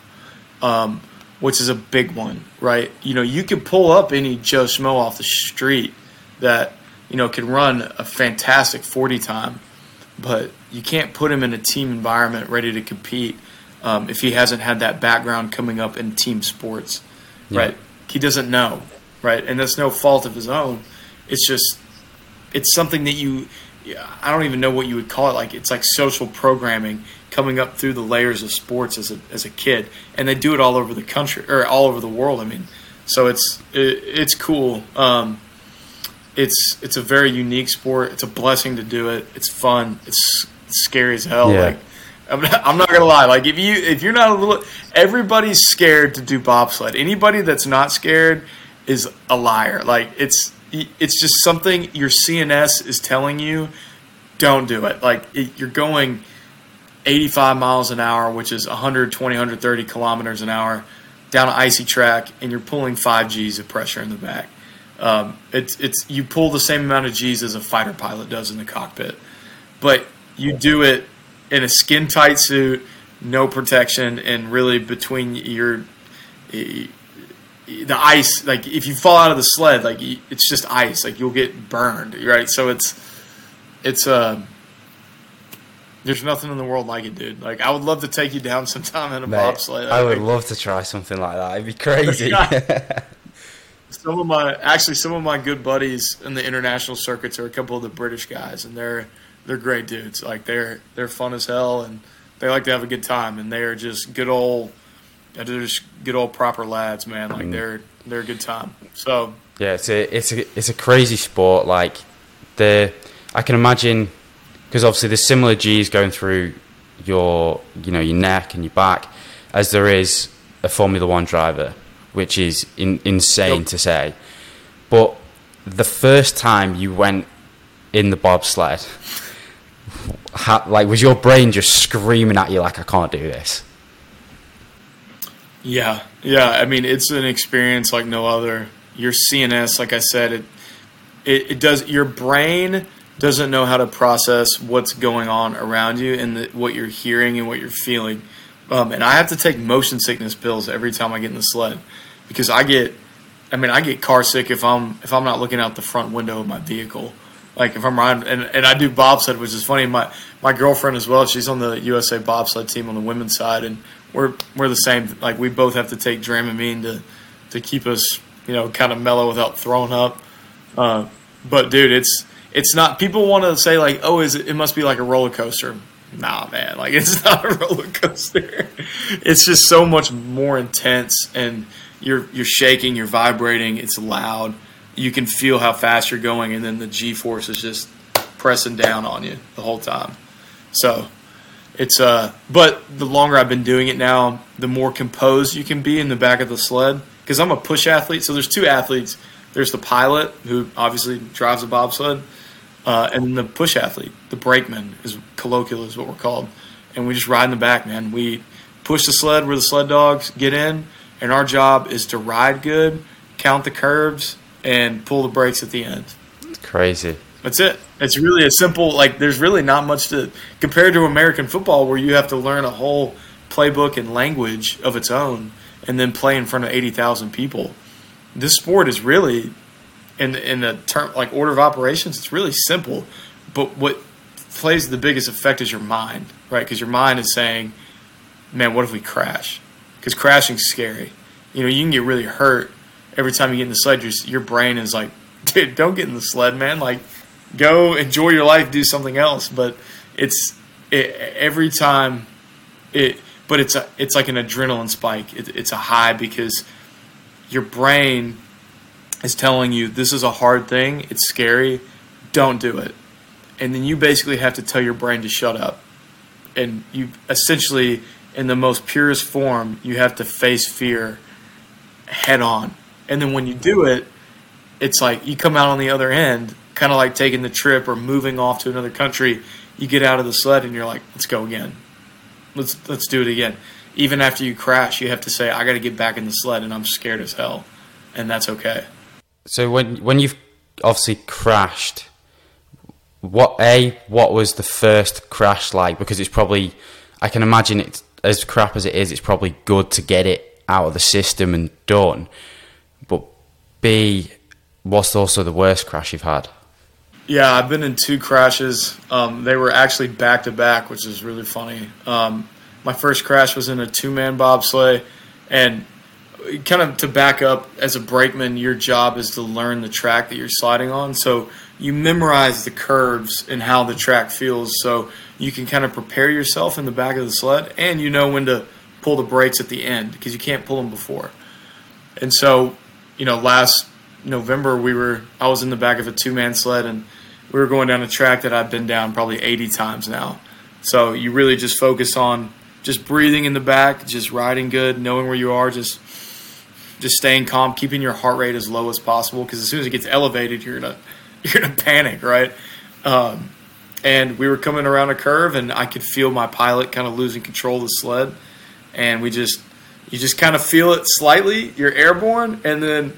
Um, which is a big one, right? You know, you can pull up any Joe Schmo off the street that, you know, can run a fantastic 40 time, but you can't put him in a team environment ready to compete um, if he hasn't had that background coming up in team sports, yeah. right? He doesn't know, right? And that's no fault of his own. It's just, it's something that you I don't even know what you would call it. Like it's like social programming coming up through the layers of sports as a as a kid, and they do it all over the country or all over the world. I mean, so it's it, it's cool. Um, it's it's a very unique sport. It's a blessing to do it. It's fun. It's, scary as hell. Yeah. Like I'm not, I'm not gonna lie. Like if you if you're not a little, everybody's scared to do bobsled. Anybody that's not scared is a liar. Like it's it's just something your CNS is telling you don't do it. Like it, you're going 85 miles an hour, which is 120, 130 kilometers an hour down an icy track, and you're pulling five G's of pressure in the back. Um, it's it's you pull the same amount of G's as a fighter pilot does in the cockpit, but you do it in a skin tight suit, no protection, and really between your the ice, like if you fall out of the sled, like it's just ice, like you'll get burned, right? So it's it's uh there's nothing in the world like it, dude. Like I would love to take you down [LAUGHS] sometime in a Mate, bobsleigh. I would love to try something like that. It'd be crazy. [LAUGHS] [LAUGHS] some of my actually some of my good buddies in the international circuits are a couple of the British guys, and they're they're great dudes. Like they're they're fun as hell, and they like to have a good time, and they are just good old they're just good old proper lads, man. Like mm. they're they're a good time. So yeah, it's a it's a it's a crazy sport. Like the I can imagine because obviously there's similar G's going through your you know your neck and your back as there is a Formula One driver, which is in, insane yep. to say. But the first time you went in the bobsled, how, like was your brain just screaming at you like I can't do this? Yeah, yeah. I mean, it's an experience like no other. Your CNS, like I said, it it, it does. Your brain doesn't know how to process what's going on around you and the, what you're hearing and what you're feeling. Um, and I have to take motion sickness pills every time I get in the sled because I get, I mean, I get car sick if I'm if I'm not looking out the front window of my vehicle. Like if I'm riding, and, and I do bobsled, which is funny. My my girlfriend as well. She's on the USA bobsled team on the women's side, and we're we're the same. Like we both have to take Dramamine to to keep us, you know, kind of mellow without throwing up. Uh, but dude, it's it's not. People want to say like, oh, is it? It must be like a roller coaster. Nah, man, like [LAUGHS] it's not a roller coaster. it's just so much more intense, and you're you're shaking, you're vibrating, it's loud. You can feel how fast you're going, and then the G force is just pressing down on you the whole time. So it's uh, but the longer I've been doing it now, the more composed you can be in the back of the sled. Because I'm a push athlete, so there's two athletes. There's the pilot who obviously drives a bobsled, uh, and then the push athlete, the brakeman, is colloquial is what we're called. And we just ride in the back, man. We push the sled where the sled dogs get in, and our job is to ride good, count the curves, and pull the brakes at the end. It's crazy. That's it. It's really a simple like there's really not much to compared to American football where you have to learn a whole playbook and language of its own and then play in front of 80,000 people. This sport is really, in, in the term, like order of operations, it's really simple. But what plays the biggest effect is your mind, right? Because your mind is saying, man, what if we crash? Because crashing's scary. You know, you can get really hurt every time you get in the sled. Your, your brain is like, [LAUGHS] dude, don't get in the sled, man. Like, go enjoy your life, do something else. But it's it, every time it, but it's a it's like an adrenaline spike. It, it's a high because your brain is telling you this is a hard thing. It's scary. Don't do it. And then you basically have to tell your brain to shut up. And you essentially, in the most purest form, you have to face fear head on. And then when you do it, it's like you come out on the other end, kind of like taking the trip or moving off to another country. You get out of the sled and you're like, let's go again. Let's let's do it again. Even after you crash, you have to say, I got to get back in the sled, and I'm scared as hell, and that's okay. So when when you've obviously crashed, what a what was the first crash like? Because it's probably I can imagine it as crap as it is. It's probably good to get it out of the system and done. But B, what's also the worst crash you've had? Yeah, I've been in two crashes. Um, they were actually back to back, which is really funny. Um, my first crash was in a two man bobsleigh, and kind of to back up as a brakeman, your job is to learn the track that you're sliding on. So you memorize the curves and how the track feels, so you can kind of prepare yourself in the back of the sled, and you know when to pull the brakes at the end because you can't pull them before. And so, you know, last November we were I was in the back of a two man sled and we were going down a track that I've been down probably 80 times now. So you really just focus on just breathing in the back, just riding good, knowing where you are, just just staying calm, keeping your heart rate as low as possible because as soon as it gets elevated, you're gonna [LAUGHS] you're gonna panic, right? Um, and we were coming around a curve, and I could feel my pilot kind of losing control of the sled, and we just you just kind of feel it slightly. You're airborne, and then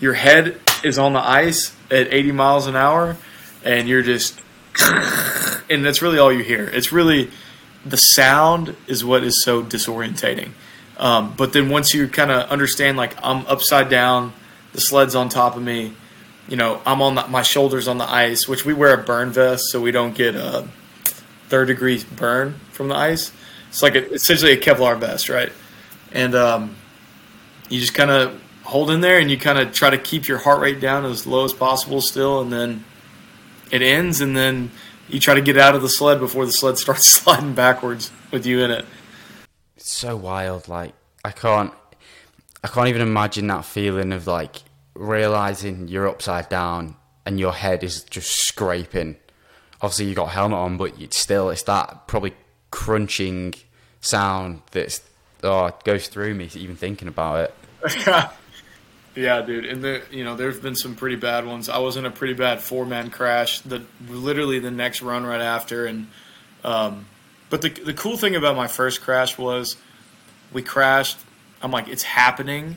your head is on the ice at 80 miles an hour, and you're just, [LAUGHS] and that's really all you hear. It's really the sound is what is so disorientating. Um, but then once you kind of understand, like I'm upside down, the sled's on top of me, you know, I'm on the, my shoulders on the ice, which we wear a burn vest so we don't get a third degree burn from the ice. It's like a, essentially a Kevlar vest, right? And um, you just kind of hold in there and you kind of try to keep your heart rate down as low as possible still, and then it ends, and then you try to get out of the sled before the sled [LAUGHS] starts sliding backwards with you in it. It's so wild. Like I can't, I can't even imagine that feeling of like realizing you're upside down and your head is just scraping. Obviously, you got a helmet on, but it's still it's that probably crunching sound that's oh it goes through me even thinking about it. [LAUGHS] Yeah, dude, and the you know there's been some pretty bad ones. I was in a pretty bad four man crash. The literally the next run right after, and um, but the the cool thing about my first crash was we crashed. I'm like, it's happening.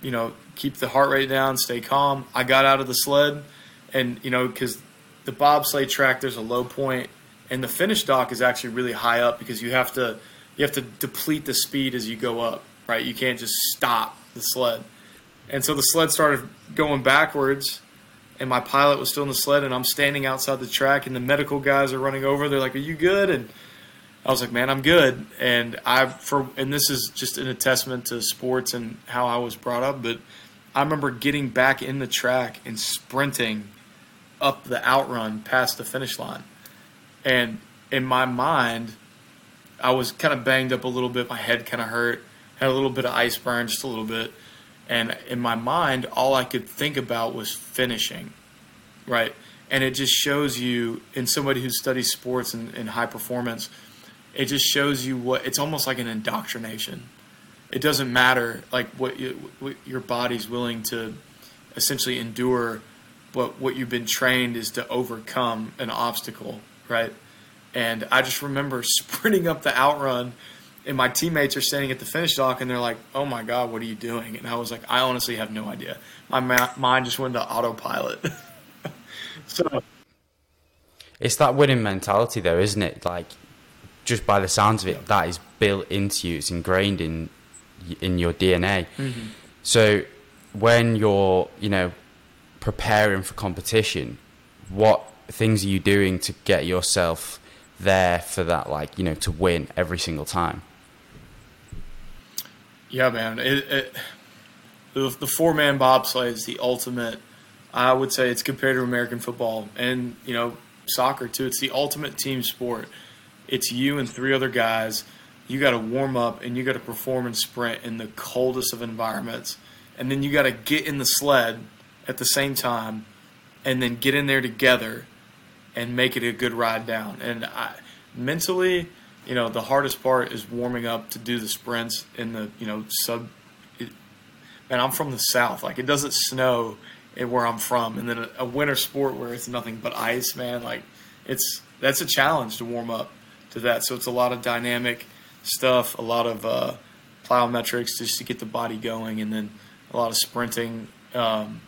You know, keep the heart rate down, stay calm. I got out of the sled, and you know, because the bobsleigh track there's a low point, and the finish dock is actually really high up because you have to you have to deplete the speed as you go up. Right, you can't just stop the sled. And so the sled started going backwards, and my pilot was still in the sled, and I'm standing outside the track, and the medical guys are running over. They're like, "Are you good?" And I was like, "Man, I'm good." And I for and this is just an testament to sports and how I was brought up, but I remember getting back in the track and sprinting up the outrun past the finish line. And in my mind, I was kind of banged up a little bit. My head kind of hurt. Had a little bit of ice burn, just a little bit. And in my mind, all I could think about was finishing, right? And it just shows you, in somebody who studies sports and, and high performance, it just shows you what it's almost like an indoctrination. It doesn't matter like what, you, what your body's willing to essentially endure, but what you've been trained is to overcome an obstacle, right? And I just remember [LAUGHS] sprinting up the outrun and my teammates are standing at the finish dock and they're like, "Oh my god, what are you doing?" And I was like, "I honestly have no idea. My ma- mind just went to autopilot." [LAUGHS] so it's that winning mentality, though, isn't it? Like, just by the sounds of it, that is built into you. It's ingrained in in your DNA. Mm-hmm. So when you're, you know, preparing for competition, what things are you doing to get yourself there for that, like, you know, to win every single time? Yeah, man. It, it, the, the four man bobsleigh is the ultimate. I would say it's compared to American football and, you know, soccer too. It's the ultimate team sport. It's you and three other guys. You got to warm up and you got to perform and sprint in the coldest of environments. And then you got to get in the sled at the same time and then get in there together and make it a good ride down. And I, mentally, you know, the hardest part is warming up to do the sprints in the, you know, sub. It, man, I'm from the south. Like, it doesn't snow where I'm from, and then a, a winter sport where it's nothing but ice, man. Like, it's that's a challenge to warm up to that. So it's a lot of dynamic stuff, a lot of uh, plyometrics just to get the body going, and then a lot of sprinting. Um,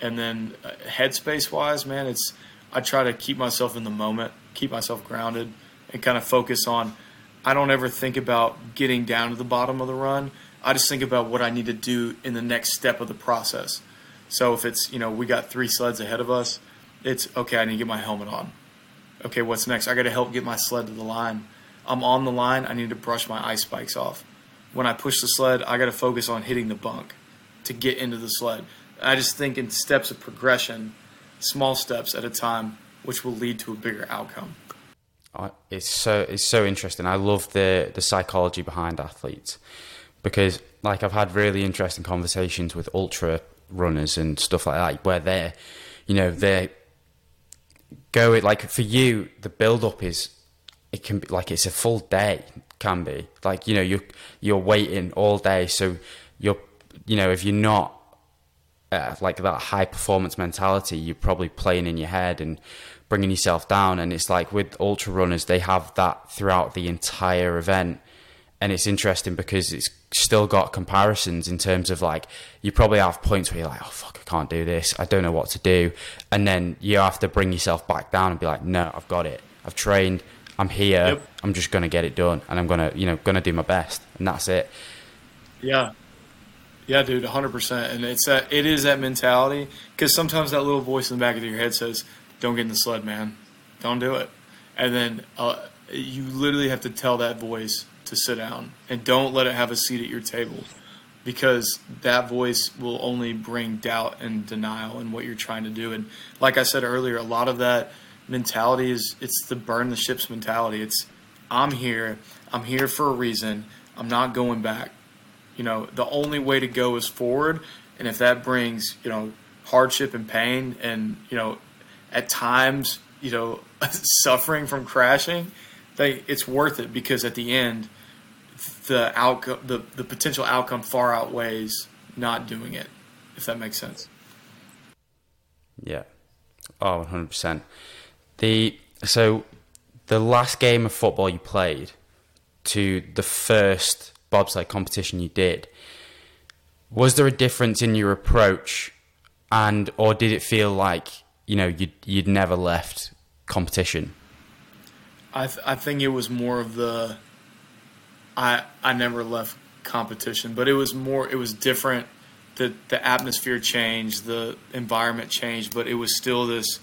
and then uh, headspace wise, man, it's I try to keep myself in the moment, keep myself grounded, and kind of focus on. I don't ever think about getting down to the bottom of the run. I just think about what I need to do in the next step of the process. So if it's, you know, we got three sleds ahead of us, it's okay, I need to get my helmet on. Okay, what's next? I got to help get my sled to the line. I'm on the line, I need to brush my ice spikes off. When I push the sled, I got to focus on hitting the bunk to get into the sled. I just think in steps of progression, small steps at a time, which will lead to a bigger outcome. It's so it's so interesting. I love the the psychology behind athletes because like I've had really interesting conversations with ultra runners and stuff like that where they're you know they're going like for you the build up is it can be like it's a full day can be like you know you're you're waiting all day so you're you know if you're not uh, like that high performance mentality you're probably playing in your head and bringing yourself down. And it's like with ultra runners, they have that throughout the entire event. And it's interesting because it's still got comparisons in terms of like, you probably have points where you're like, oh, fuck, I can't do this. I don't know what to do. And then you have to bring yourself back down and be like, no, I've got it. I've trained. I'm here. Yep. I'm just going to get it done. And I'm going to, you know, going to do my best. And that's it. Yeah. Yeah, dude, 100%. And it's that, it is that mentality because sometimes that little voice in the back of your head says, don't get in the sled, man. Don't do it. And then uh, you literally have to tell that voice to sit down and don't let it have a seat at your table because that voice will only bring doubt and denial in what you're trying to do. And like I said earlier, a lot of that mentality is it's the burn the ships mentality. It's I'm here, I'm here for a reason, I'm not going back. You know, the only way to go is forward, and if that brings, you know, hardship and pain and, you know, at times, you know, [LAUGHS] suffering from crashing, they it's worth it because at the end, the outcome, the the potential outcome far outweighs not doing it. If that makes sense. Yeah. Oh, 100 percent. The so the last game of football you played to the first bobsled competition you did was there a difference in your approach and or did it feel like you know you'd you'd never left competition? I th- I think it was more of the I I never left competition, but it was more it was different. The the atmosphere changed, the environment changed, but it was still this.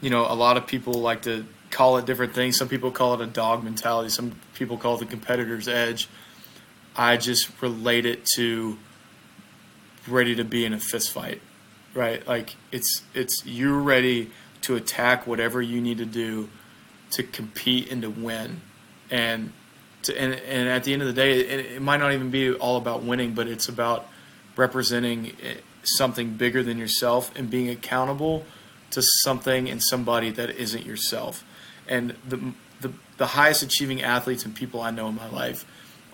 You know, a lot of people like to call it different things. Some people call it a dog mentality. Some people call it the competitor's edge. I just relate it to ready to be in a fist fight right? Like it's it's you're ready to attack whatever you need to do to compete and to win, and to, and and at the end of the day, it, it might not even be all about winning, but it's about representing eh, something bigger than yourself and being accountable to something and somebody that isn't yourself. And the the, the highest achieving athletes and people I know in my life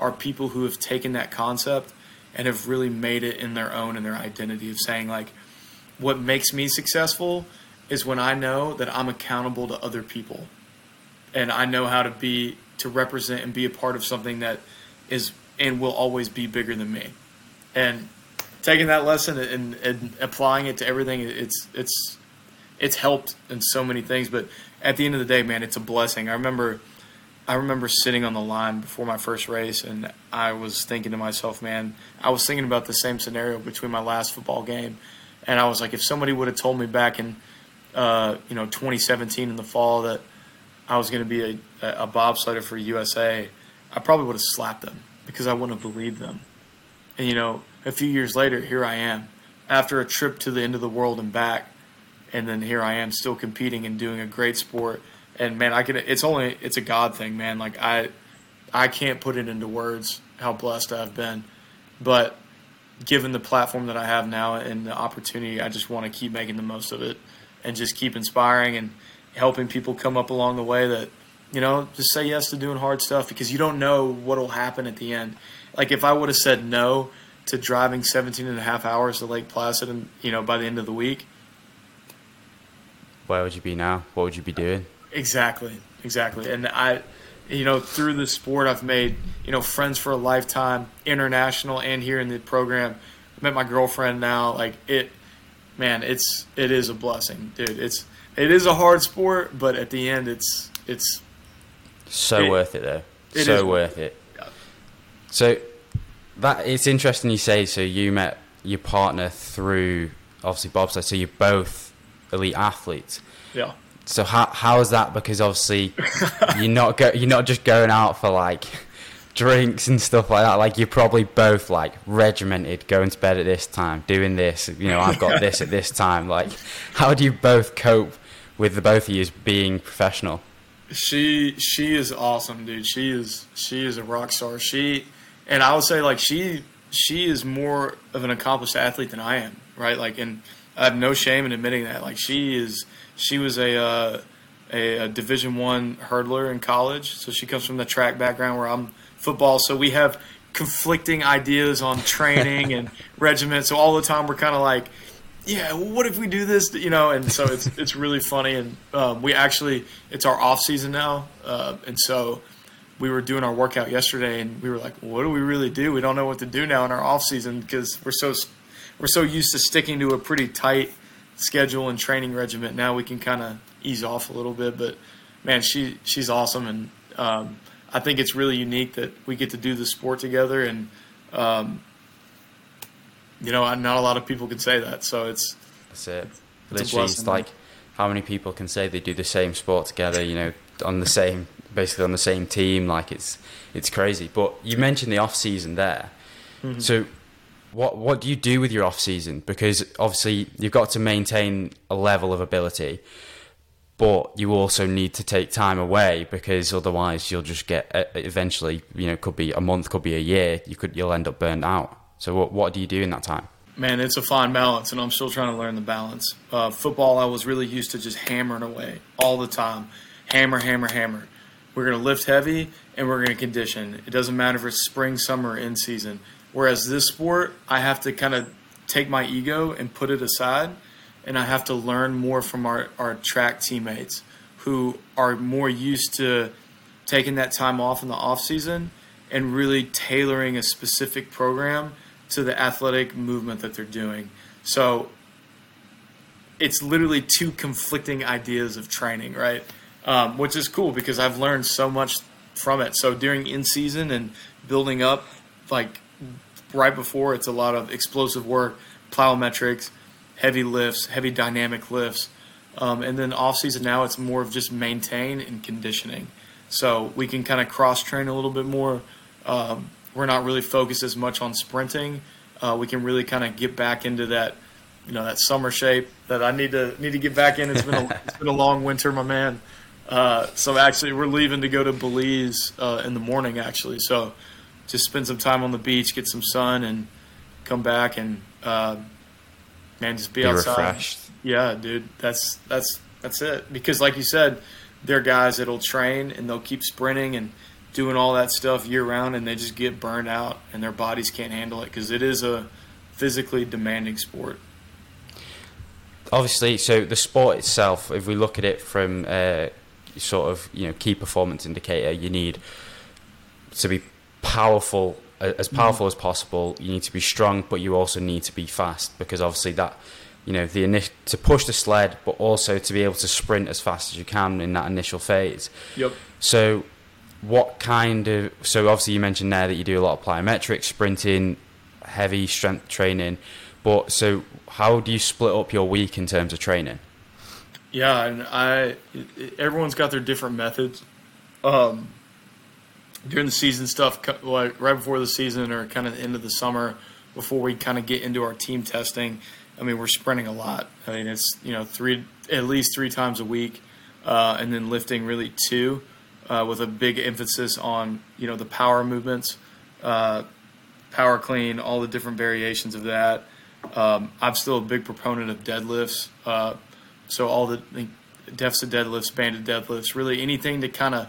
are people who have taken that concept and have really made it in their own and their identity of saying like what makes me successful is when I know that I'm accountable to other people and I know how to be to represent and be a part of something that is and will always be bigger than me. And taking that lesson and, and applying it to everything, it's it's it's helped in so many things. But at the end of the day, man, it's a blessing. I remember I remember sitting on the line before my first race, and I was thinking to myself, man, I was thinking about the same scenario between my last football game, and I was like, if somebody would have told me back in, uh, you know, 2017 in the fall that I was going to be a, a bobsledder for USA, I probably would have slapped them because I wouldn't have believed them. And you know, a few years later, here I am, after a trip to the end of the world and back, and then here I am still competing and doing a great sport and man, I can. It's only it's a God thing, man. Like I, I can't put it into words how blessed I've been, but given the platform that I have now and the opportunity, I just want to keep making the most of it and just keep inspiring and helping people come up along the way that you know just say yes to doing hard stuff because you don't know what'll happen at the end. Like if I would have said no to driving 17 and a half hours to Lake Placid and you know by the end of the week, where would you be now? What would you be doing? Exactly, exactly. And I, you know, through the sport, I've made you know friends for a lifetime, international, and here in the program. I met my girlfriend now. Like it, man, it's it is a blessing, dude. It's it is a hard sport, but at the end, it's it's so it, worth it though. It so worth it. Yeah. So that it's interesting you say. So you met your partner through obviously bobsled. So you're both elite athletes. Yeah. So how how is that? Because obviously [LAUGHS] you're not go, you're not just going out for like drinks and stuff like that. Like you're probably both like regimented, going to bed at this time, doing this. You know, I've got this at this [LAUGHS] time. Like, how do you both cope with the both of you being professional? She she is awesome, dude. She is she is a rock star. She and I would say like she she is more of an accomplished athlete than I am, right? Like, and I have no shame in admitting that. Like, she is she was a uh, a, a, Division One hurdler in college, so she comes from the track background where I'm football. So we have conflicting ideas on training and [LAUGHS] regiment. So all the time we're kind of like, yeah, what if we do this? You know, and so it's [LAUGHS] it's really funny. And um, we actually it's our off season now, uh, and so we were doing our workout yesterday, and we were like, what do we really do? We don't know what to do now in our off season because we're so we're so used to sticking to a pretty tight schedule and training regiment. Now we can kind of ease off a little bit, but man, she she's awesome, and um, I think it's really unique that we get to do the sport together, and um, you know, not a lot of people can say that. So it's that's it. It's Literally, it's like how many people can say they do the same sport together? You know, on the same basically on the same team. Like it's it's crazy. But you mentioned the off season there, mm-hmm. so what what do you do with your off season? Because obviously you've got to maintain a level of ability, but you also need to take time away because otherwise you'll just get uh, eventually. You know, could be a month, could be a year. You could you'll end up burned out. So what what do you do in that time? Man, it's a fine balance, and I'm still trying to learn the balance. Uh, football, I was really used to just hammering away all the time, hammer, hammer, hammer. We're to lift heavy and we're to condition. It doesn't matter if it's spring, summer, in season Whereas this sport, I have to kind of take my ego and put it aside, and I have to learn more from our, our track teammates who are more used to taking that time off in the off season and really tailoring a specific program to the athletic movement that they're doing. So it's literally two conflicting ideas of training, right? Um, which is cool because I've learned so much from it. So during in season and building up, like right before it's a lot of explosive work, plyometrics, heavy lifts, heavy dynamic lifts. Um, and then off season now it's more of just maintain and conditioning. So we can kind of cross train a little bit more. Um, we're not really focused as much on sprinting. Uh, we can really kind of get back into that, you know, that summer shape that I need to need to get back in. It's been a, it's been a long winter, my man. Uh, so actually, we're leaving to go to Belize uh, in the morning. Actually, so just spend some time on the beach, get some sun, and come back and uh, man, just be, be outside. Refreshed. Yeah, dude, that's that's that's it. Because like you said, they're guys that'll train and they'll keep sprinting and doing all that stuff year round, and they just get burned out, and their bodies can't handle it because it is a physically demanding sport. Obviously, so the sport itself, if we look at it from uh, sort of you know key performance indicator, you need to be powerful as powerful mm. as possible. You need to be strong, but you also need to be fast because obviously that you know the init- to push the sled, but also to be able to sprint as fast as you can in that initial phase. Yep. So, what kind of so obviously you mentioned there that you do a lot of plyometrics, sprinting, heavy strength training, but so how do you split up your week in terms of training? Yeah, and I everyone's got their different methods. Um, during the season stuff, like right before the season or kind of the end of the summer, before we kind of get into our team testing, I mean we're sprinting a lot. I mean it's you know three at least three times a week, uh, and then lifting really two, uh, with a big emphasis on you know the power movements, uh, power clean, all the different variations of that. Um, I'm still a big proponent of deadlifts. Uh, so all the deficit deadlifts, banded deadlifts, really anything to kind of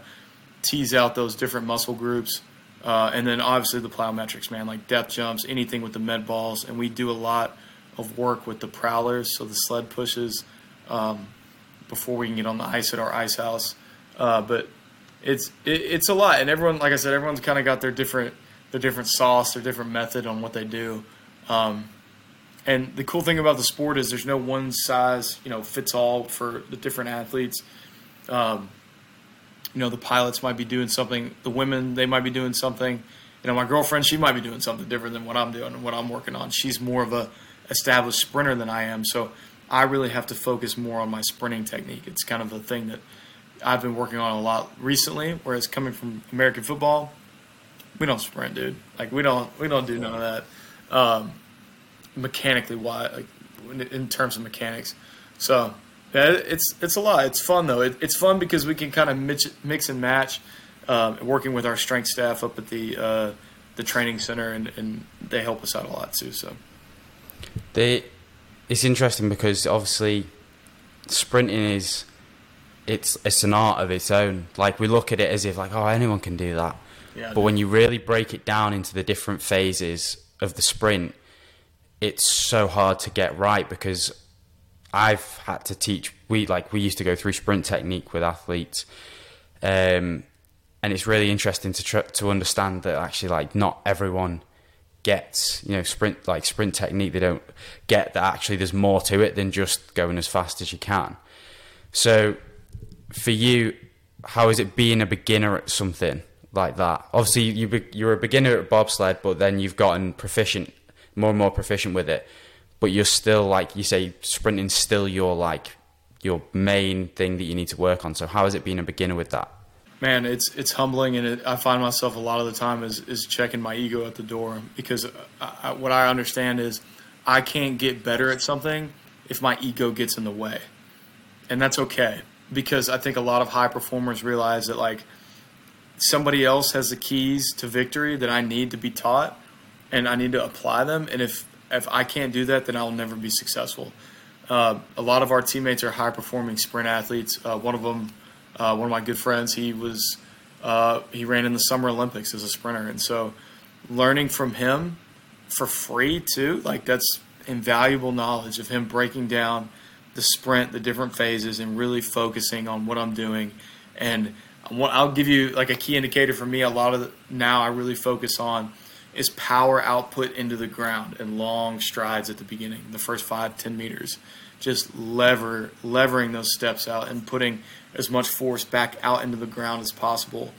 tease out those different muscle groups. Uh, and then obviously the plyometrics, man, like depth jumps, anything with the med balls. And we do a lot of work with the prowlers, so the sled pushes um, before we can get on the ice at our ice house. Uh, but it's it, it's a lot, and everyone, like I said, everyone's kind of got their different their different sauce, their different method on what they do. Um, and the cool thing about the sport is there's no one size you know fits all for the different athletes. Um, you know the pilots might be doing something, the women they might be doing something. You know my girlfriend she might be doing something different than what I'm doing and what I'm working on. She's more of a established sprinter than I am, so I really have to focus more on my sprinting technique. It's kind of a thing that I've been working on a lot recently. Whereas coming from American football, we don't sprint, dude. Like we don't we don't do none of that. Um, mechanically why like in terms of mechanics. So yeah, it's it's a lot. It's fun though. It, it's fun because we can kind of mix, mix and match, um, working with our strength staff up at the uh, the training center, and, and they help us out a lot too. So they, it's interesting because obviously sprinting is it's it's an art of its own. Like we look at it as if like oh anyone can do that, yeah, but when you really break it down into the different phases of the sprint, it's so hard to get right because I've had to teach. We like we used to go through sprint technique with athletes, um, and it's really interesting to tr- to understand that actually like not everyone gets you know sprint like sprint technique. They don't get that actually there's more to it than just going as fast as you can. So for you, how is it being a beginner at something like that? Obviously, you you're a beginner at bobsled, but then you've gotten proficient more and more proficient with it. But you're still like you say, sprinting still your like your main thing that you need to work on. So how has it been a beginner with that? Man, it's it's humbling, and it, I find myself a lot of the time is is checking my ego at the door because uh, I, what I understand is I can't get better at something if my ego gets in the way, and that's okay because I think a lot of high performers realize that like somebody else has the keys to victory that I need to be taught, and I need to apply them. And if if I can't do that, then I'll never be successful. Uh, a lot of our teammates are high performing sprint athletes. Uh, one of them, uh, one of my good friends, he was uh, he ran in the Summer Olympics as a sprinter, and so learning from him for free too, like that's invaluable knowledge of him breaking down the sprint, the different phases, and really focusing on what I'm doing. And I'll give you like a key indicator for me. A lot of the, now I really focus on is power output into the ground and long strides at the beginning, the first five, ten meters. Just lever, levering those steps out and putting as much force back out into the ground as possible.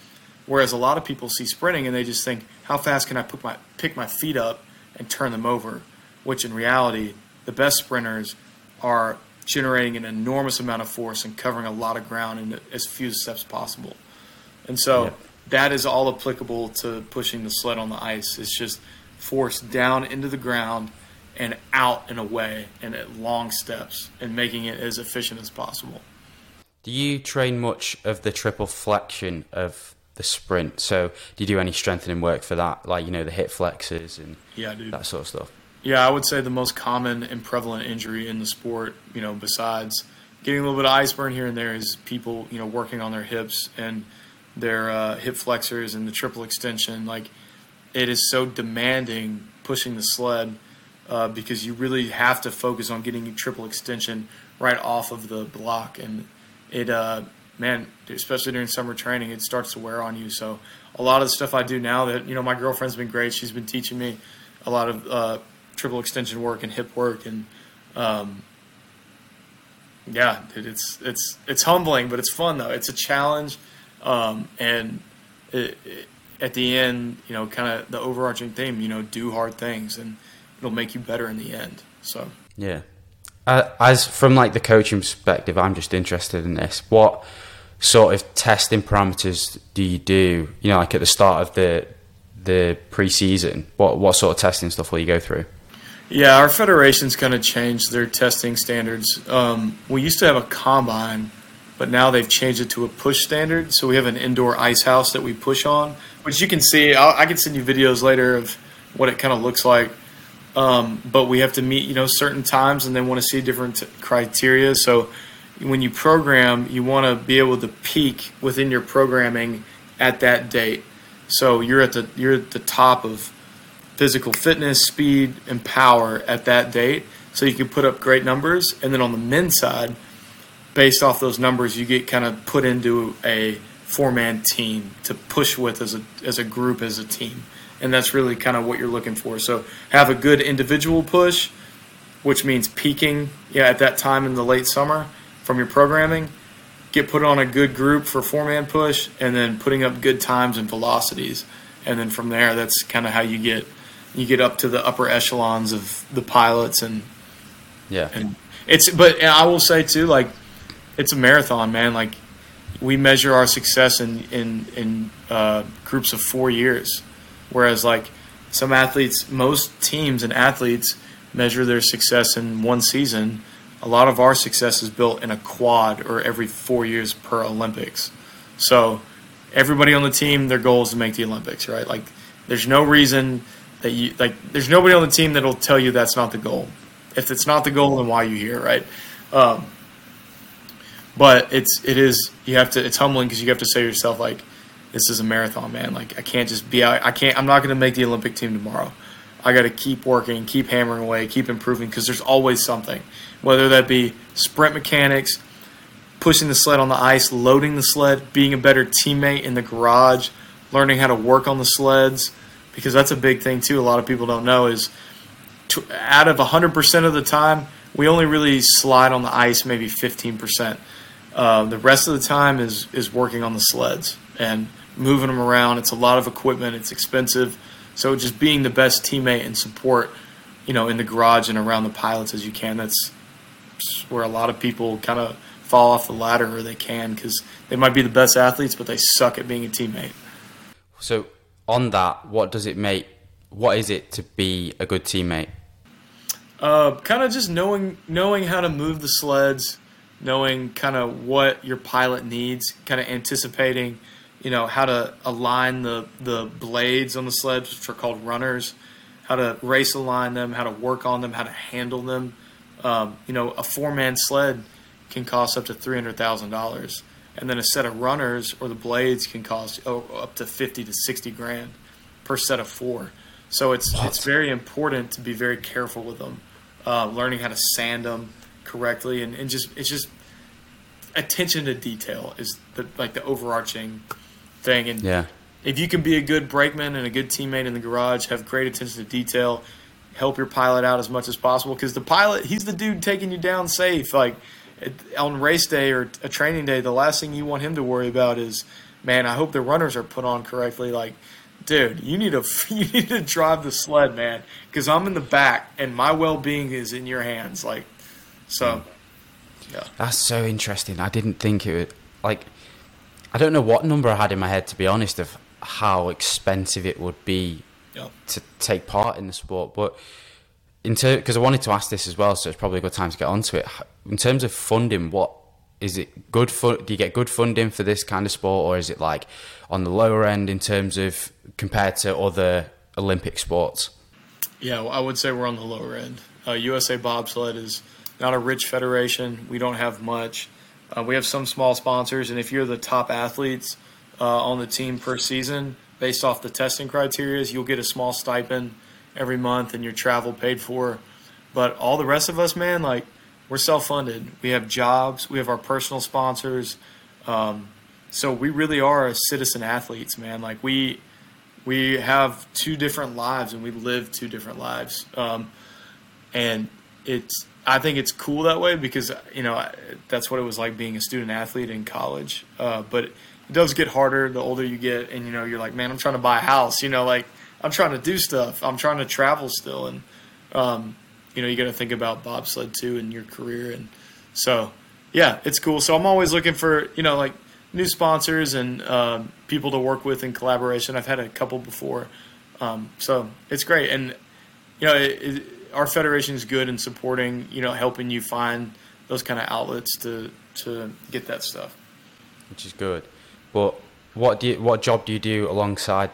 Whereas a lot of people see sprinting and they just think, how fast can I put my, pick my feet up and turn them over? Which in reality, the best sprinters are generating an enormous amount of force and covering a lot of ground in as few steps possible. And so, yeah that is all applicable to pushing the sled on the ice. It's just force down into the ground and out and away and at long steps and making it as efficient as possible. Do you train much of the triple flexion of the sprint? So do you do any strengthening work for that, like you know the hip flexors and yeah, dude. that sort of stuff? Yeah, I would say the most common and prevalent injury in the sport, you know, besides getting a little bit of ice burn here and there, is people you know working on their hips and their uh, hip flexors and the triple extension. Like it is so demanding pushing the sled uh, because you really have to focus on getting your triple extension right off of the block. And it, uh, man, especially during summer training, it starts to wear on you. So a lot of the stuff I do now that, you know, my girlfriend's been great. She's been teaching me a lot of uh, triple extension work and hip work. And, um, yeah, dude, it's, it's, it's humbling, but it's fun though. It's a challenge um, and it, it, at the end, you know, kind of the overarching theme, you know, do hard things and it'll make you better in the end. So yeah. Uh, as from like the coaching perspective, I'm just interested in this. What sort of testing parameters do you do? You know, like at the start of the the preseason, what what sort of testing stuff will you go through? Yeah, our federation's kind of changed their testing standards. Um, we used to have a combine, but now they've changed it to a push standard. So we have an indoor ice house that we push on, which you can see. I'll, i can send you videos later of what it kind of looks like. Um, but we have to meet, you know, certain times, and they want to see different criteria. So when you program, you want to be able to peak within your programming at that date. So you're at the you're at the top of physical fitness, speed, and power at that date. So you can put up great numbers, and then on the men's side, based off those numbers, you get kind of put into a four-man team to push with as a as a group as a team, and that's really kind of what you're looking for. So have a good individual push, which means peaking yeah at that time in the late summer from your programming. Get put on a good group for four-man push, and then putting up good times and velocities, and then from there, that's kind of how you get you get up to the upper echelons of the pilots and yeah and it's but i will say too like it's a marathon man like we measure our success in in in uh, groups of four years whereas like some athletes most teams and athletes measure their success in one season a lot of our success is built in a quad or every four years per olympics so everybody on the team their goal is to make the olympics right like there's no reason that you like. There's nobody on the team that'll tell you that's not the goal. If it's not the goal, then why are you here, right? Um, but it's it is you have to it's humbling because you have to say to yourself like this is a marathon man like i can't just be i, I can't i'm not going to make the olympic team tomorrow i got to keep working keep hammering away keep improving because there's always something whether that be sprint mechanics pushing the sled on the ice loading the sled being a better teammate in the garage learning how to work on the sleds because that's a big thing too. A lot of people don't know is to, out of 100% of the time, we only really slide on the ice maybe 15%. Uh, the rest of the time is is working on the sleds and moving them around. It's a lot of equipment. It's expensive. So just being the best teammate and support, you know, in the garage and around the pilots as you can. That's where a lot of people kind of fall off the ladder, or they can because they might be the best athletes, but they suck at being a teammate. So on that, what does it make? What is it to be a good teammate? Uh, kind of just knowing knowing how to move the sleds, knowing kind of what your pilot needs, kind of anticipating, you know, how to align the the blades on the sleds, which are called runners, how to race align them, how to work on them, how to handle them. Um, you know, a four man sled can cost up to three hundred thousand dollars and then a set of runners or the blades can cost oh, up to 50 to 60 grand per set of four so it's what? it's very important to be very careful with them uh, learning how to sand them correctly and, and just it's just attention to detail is the like the overarching thing and yeah if you can be a good brakeman and a good teammate in the garage have great attention to detail help your pilot out as much as possible because the pilot he's the dude taking you down safe like on race day or a training day, the last thing you want him to worry about is, man, I hope the runners are put on correctly. Like, dude, you need to [LAUGHS] you need to drive the sled, man, because I'm in the back and my well being is in your hands. Like, so, yeah. That's so interesting. I didn't think it would like. I don't know what number I had in my head to be honest of how expensive it would be yeah. to take part in the sport, but in because I wanted to ask this as well, so it's probably a good time to get onto it. In terms of funding, what is it good for? Do you get good funding for this kind of sport, or is it like on the lower end in terms of compared to other Olympic sports? Yeah, well, I would say we're on the lower end. Uh, USA Bobsled is not a rich federation. We don't have much. Uh, we have some small sponsors, and if you're the top athletes uh, on the team per season, based off the testing criteria, you'll get a small stipend every month and your travel paid for. But all the rest of us, man, like we're self funded. We have jobs, we have our personal sponsors. Um, so we really are citizen athletes, man. Like we we have two different lives and we live two different lives. Um, and it's I think it's cool that way because you know that's what it was like being a student athlete in college. Uh, but it does get harder the older you get, and you know you're like, man, I'm trying to buy a house. You know, like I'm trying to do stuff. I'm trying to travel still, and um, you know you got to think about bobsled too in your career, and so yeah, it's cool. So I'm always looking for you know like new sponsors and um, people to work with in collaboration. I've had a couple before, um, so it's great. And you know, it, it, our federation is good in supporting you know helping you find those kind of outlets to to get that stuff. Which is good. But what do you, what job do you do alongside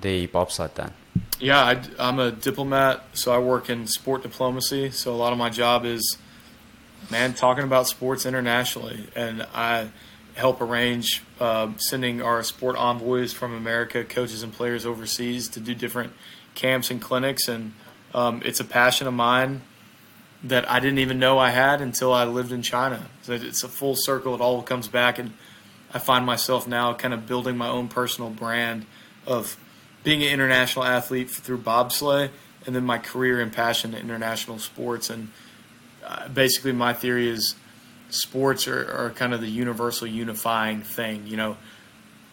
the bobsled then? Yeah, I, am a diplomat, so I work in sport diplomacy. So a lot of my job is, man, talking about sports internationally, and I help arrange uh, sending our sport envoys from America, coaches and players overseas to do different camps and clinics. And um, it's a passion of mine that I didn't even know I had until I lived in China. So it's a full circle. It all comes back, and I find myself now kind of building my own personal brand of being an international athlete through bobsleigh, and then my career and passion in international sports. And uh, basically, my theory is sports are, are kind of the universal unifying thing. You know,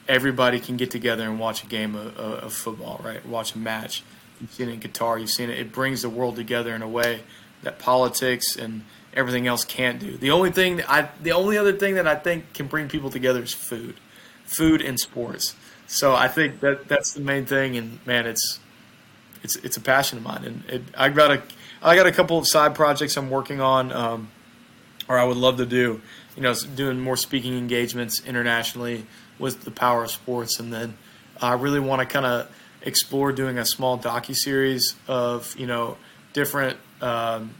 everybody can get together and watch a game of, of, football, right? Watch a match. You've seen it in Qatar. You've seen it. It brings the world together in a way that politics and everything else can't do. The only thing that I, the only other thing that I think can bring people together is food, food and sports. So I think that that's the main thing. And man, it's it's it's a passion of mine. And it, I got a I got a couple of side projects I'm working on. Um, or I would love to do, you know, doing more speaking engagements internationally with the power of sports, and then I really want to kind of explore doing a small docu series of you know different um,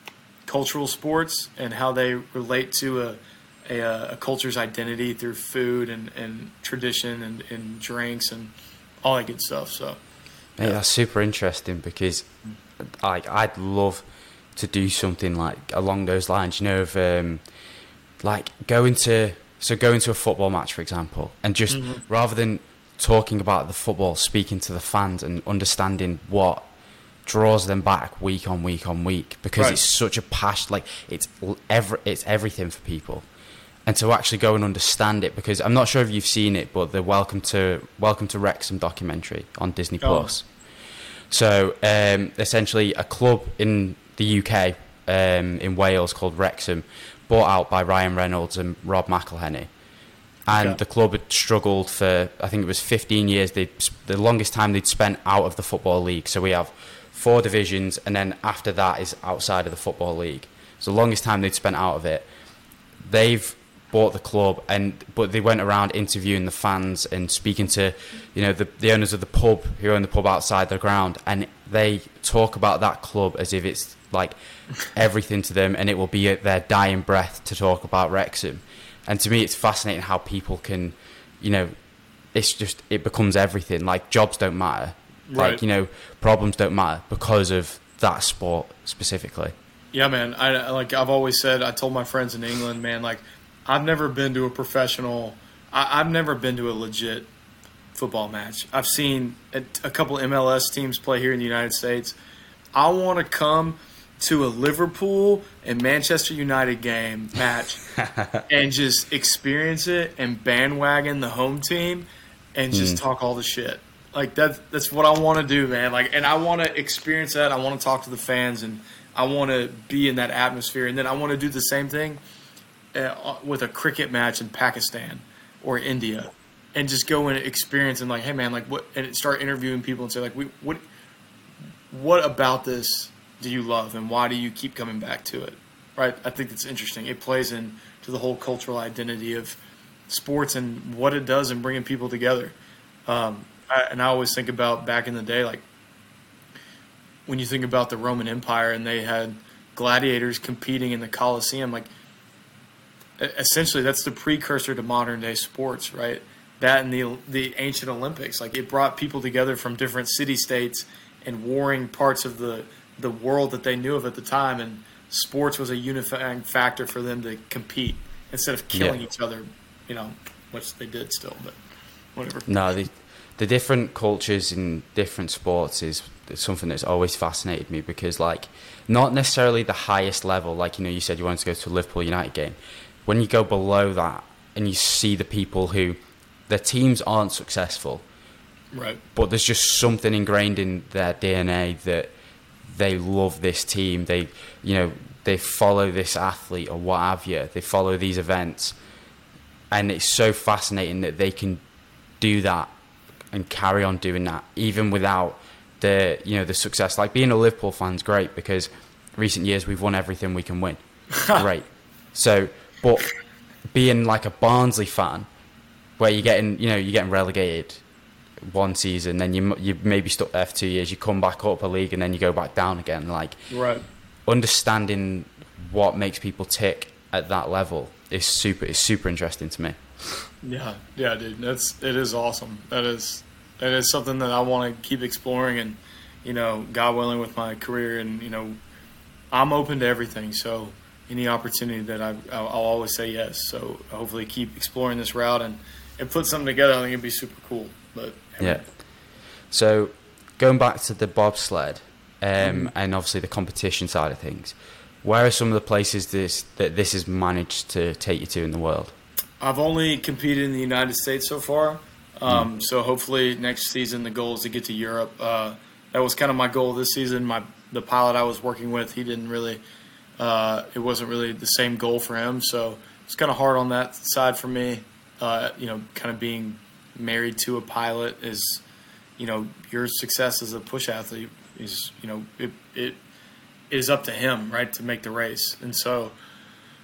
cultural sports and how they relate to a, a, a, culture's identity through food and, and tradition and, and drinks and all that good stuff. So, yeah. that's super interesting because like I'd love to do something like along those lines. You know, of um, like going to so going to a football match, for example, and just mm-hmm. rather than talking about the football, speaking to the fans and understanding what draws them back week on week on week because right. it's such a passion. Like it's every it's everything for people. And to actually go and understand it, because I'm not sure if you've seen it, but the Welcome to Welcome to Wrexham documentary on Disney oh. Plus. So um, essentially, a club in the UK um, in Wales called Wrexham, bought out by Ryan Reynolds and Rob McElhenney. And okay. the club had struggled for, I think it was 15 years. They the longest time they'd spent out of the football league. So we have four divisions, and then after that is outside of the football league. So the longest time they'd spent out of it. They've bought the club, and but they went around interviewing the fans and speaking to, you know, the, the owners of the pub who own the pub outside the ground, and they talk about that club as if it's like everything to them, and it will be their dying breath to talk about Wrexham. And to me, it's fascinating how people can, you know, it's just it becomes everything. Like jobs don't matter, right. like you know, problems don't matter because of that sport specifically. Yeah, man. I like I've always said. I told my friends in England, man, like I've never been to a professional. I, have never been to a legit football match. I've seen a, a couple MLS teams play here in the United States. I want to come to a Liverpool and Manchester United game match [LAUGHS] and just experience it and bandwagon the home team and just mm. talk all the shit. Like that that's what I want to do, man. Like and I want to experience that. I want to talk to the fans and I want to be in that atmosphere and then I want to do the same thing uh, with a cricket match in Pakistan or India and just go and experience and like, hey man, like what and start interviewing people and say like, we what what about this do you love and why do you keep coming back to it? Right? I think it's interesting. It plays into the whole cultural identity of sports and what it does in bringing people together. Um, I, and I always think about back in the day, like when you think about the Roman Empire and they had gladiators competing in the Colosseum, like essentially that's the precursor to modern day sports, right? That and the the ancient Olympics, like it brought people together from different city states and warring parts of the the world that they knew of at the time, and sports was a unifying factor for them to compete instead of killing yeah. each other. You know, which they did still, but whatever. No, the the different cultures in different sports is something that's always fascinated me because, like, not necessarily the highest level. Like you know, you said you wanted to go to a Liverpool United game. When you go below that and you see the people who their teams aren't successful, Right. but there's just something ingrained in their DNA that they love this team. They, you know, they follow this athlete or what have you. They follow these events, and it's so fascinating that they can do that and carry on doing that even without the, you know, the success. Like being a Liverpool fan's great because recent years we've won everything we can win. [LAUGHS] great. So, but being like a Barnsley fan, where you're getting, you know, you're getting relegated one season, then you you maybe stuck there for two years, you come back up a league, and then you go back down again. Like Right. understanding what makes people tick at that level is super is super interesting to me. Yeah, yeah, dude. That's it is awesome. That is that is something that I want to keep exploring, and you know, God willing, with my career, and you know, I'm open to everything. So any opportunity that I, I'll, I'll always say yes. So hopefully, keep exploring this route and and put something together. I think it'd be super cool. But Yeah. So going back to the bobsled um, and obviously the competition side of things, where are some of the places this that this has managed to take you to in the world? I've only competed in the United States so far. Um, So hopefully next season the goal is to get to Europe. Uh, that was kind of my goal this season. My the pilot I was working with, he didn't really. Uh, it wasn't really the same goal for him, so it's kind of hard on that side for me. Uh, you know, kind of being married to a pilot is, you know, your success as a push athlete is, you know, it it is up to him, right, to make the race, and so.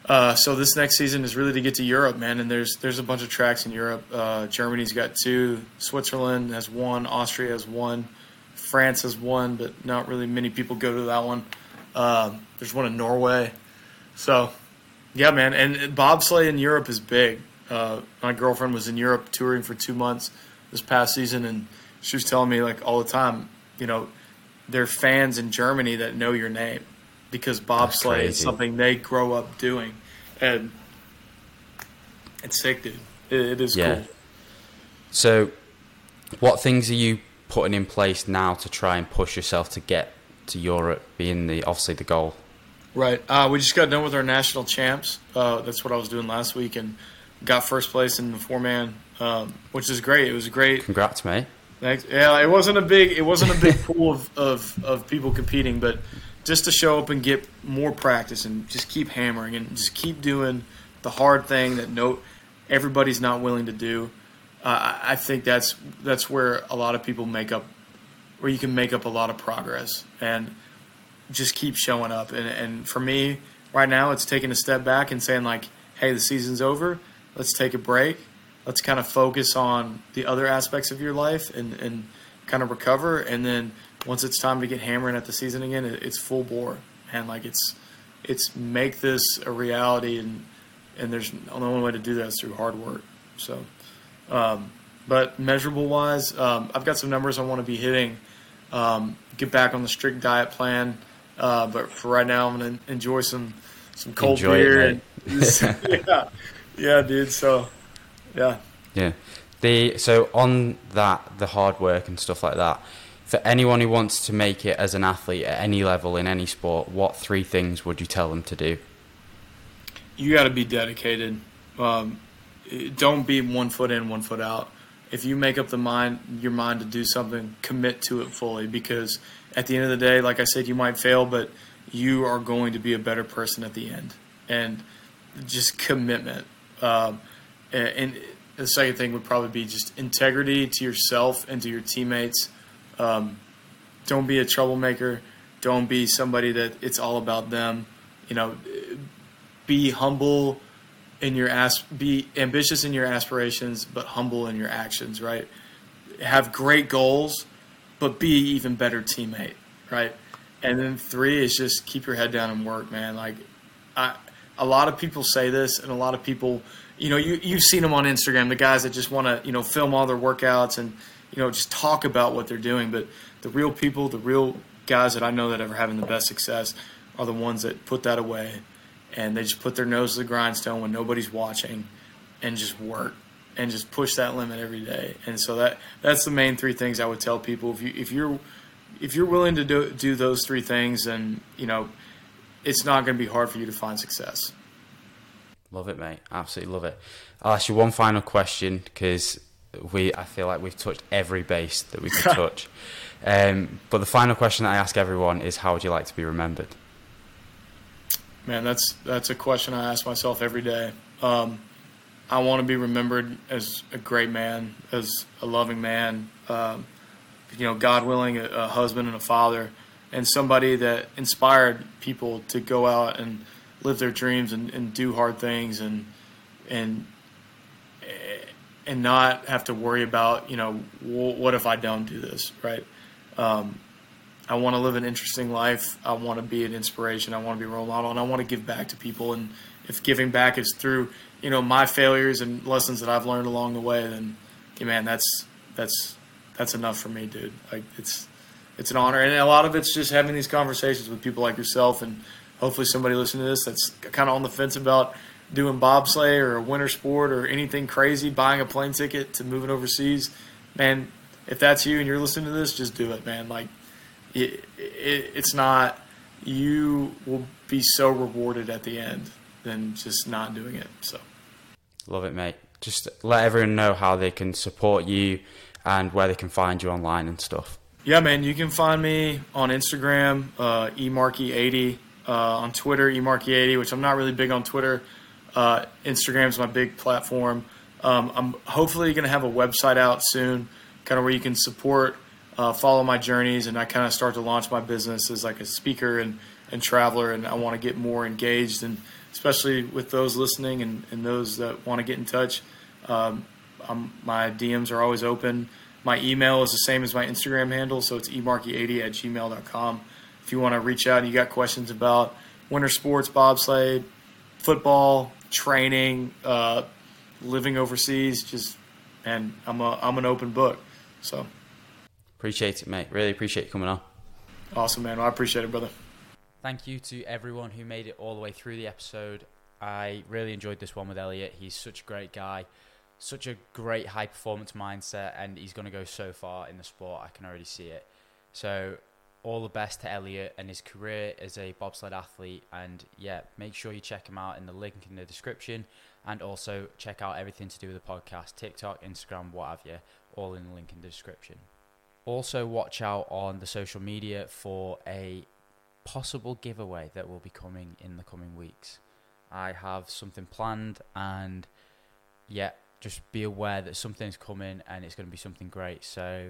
Uh, so this next season is really to get to Europe, man. And there's there's a bunch of tracks in Europe. Uh, Germany's got two. Switzerland has one. Austria has one. France has one, but not really many people go to that one. Um, there's one in Norway. So, yeah, man. And bobsleigh in Europe is big. Uh, my girlfriend was in Europe touring for two months this past season, and she was telling me like all the time, you know, there are fans in Germany that know your name because bobsleigh is something they grow up doing, and it's sick, dude. It, it is Yeah. cool. So, what things are you putting in place now to try and push yourself to get to Europe, being the obviously the goal? Right. Uh, we just got done with our national champs. Uh, that's what I was doing last week, and got first place in the four man, um, which is great. It was great. Congrats, mate. Thanks. Yeah, it wasn't a big it wasn't a big [LAUGHS] pool of, of, of people competing, but just to show up and get more practice and just keep hammering and just keep doing the hard thing that no everybody's not willing to do. Uh, I I think that's that's where a lot of people make up where you can make up a lot of progress and just keep showing up. And and for me right now, it's taking a step back and saying like, hey, the season's over. Let's take a break let's kind of focus on the other aspects of your life and, and kind of recover. And then once it's time to get hammering at the season again, it, it's full bore. And like it's it's make this a reality. And and there's the only way to do that is through hard work. So, um, but measurable wise, um, I've got some numbers I want to be hitting. Um, get back on the strict diet plan. Uh, but for right now, I'm gonna enjoy some some cold Enjoy beer. mate. and, [LAUGHS] yeah, yeah, dude. So, yeah. Yeah. The so on that the hard work and stuff like that. For anyone who wants to make it as an athlete at any level in any sport, what three things would you tell them to do? you got to be dedicated. Um, don't be one foot in, one foot out. If you make up the mind, your mind to do something, commit to it fully. Because at the end of the day, like I said, you might fail, but you are going to be a better person at the end. And just commitment. Um, and, and the second thing would probably be just integrity to yourself and to your teammates. Um, don't be a troublemaker. Don't be somebody that it's all about them. You know, be humble in your as be ambitious in your aspirations but humble in your actions right have great goals but be even better teammate right and then three is just keep your head down and work man like I, a lot of people say this and a lot of people you know you, you've seen them on instagram the guys that just want to you know film all their workouts and you know just talk about what they're doing but the real people the real guys that i know that are having the best success are the ones that put that away and they just put their nose to the grindstone when nobody's watching and just work and just push that limit every day. And so that that's the main three things I would tell people. If you if you're if you're willing to do do those three things, and you know it's not going to be hard for you to find success. Love it, mate. Absolutely love it. I'll ask you one final question because we I feel like we've touched every base that we could [LAUGHS] touch. Um, but the final question that I ask everyone is, how would you like to be remembered? Man, that's that's a question I ask myself every day. Um, I want to be remembered as a great man, as a loving man. Um, you know, God willing, a, a, husband and a father, and somebody that inspired people to go out and live their dreams and, and do hard things and and and not have to worry about you know what if I don't do this right. Um, I want to live an interesting life. I want to be an inspiration. I want to be a role model, and I want to give back to people. And if giving back is through you know my failures and lessons that I've learned along the way, then yeah, man, that's that's that's enough for me, dude. Like it's it's an honor, and a lot of it's just having these conversations with people like yourself, and hopefully somebody listening to this that's kind of on the fence about doing bobsleigh or a winter sport or anything crazy, buying a plane ticket to moving overseas, man, if that's you and you're listening to this, just do it, man. Like, it, it, it's not, you will be so rewarded at the end than just not doing it. So, love it, mate. Just let everyone know how they can support you and where they can find you online and stuff. Yeah, man, you can find me on Instagram, uh, emarky80, uh, on Twitter, emarky80, which I'm not really big on Twitter. Uh, Instagram's my big platform. Um, I'm hopefully going to have a website out soon, kind of where you can support, uh, follow my journeys, and I kind of start to launch my business as like a speaker and, and traveler. And I want to get more engaged, and especially with those listening and, and those that want to get in touch. Um, my DMs are always open. My email is the same as my Instagram handle, so it's emarky80 at gmail.com. If you want to reach out and you got questions about winter sports, bobsleigh, football, training, uh, living overseas, just and I'm a I'm an open book. So appreciate it, mate. Really appreciate you coming on. Awesome, man. Well, I appreciate it, brother. Thank you to everyone who made it all the way through the episode. I really enjoyed this one with Elliot. He's such a great guy, such a great high performance mindset, and he's going to go so far in the sport. I can already see it. So all the best to Elliot and his career as a bobsled athlete. And yeah, make sure you check him out in the link in the description. And also check out everything to do with the podcast TikTok, Instagram, what have you, all in the link in the description. Also, watch out on the social media for a possible giveaway that will be coming in the coming weeks. I have something planned, and yeah, just be aware that something's coming and it's going to be something great. So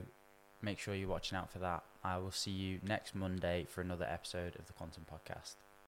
make sure you're watching out for that. I will see you next Monday for another episode of the Quantum Podcast.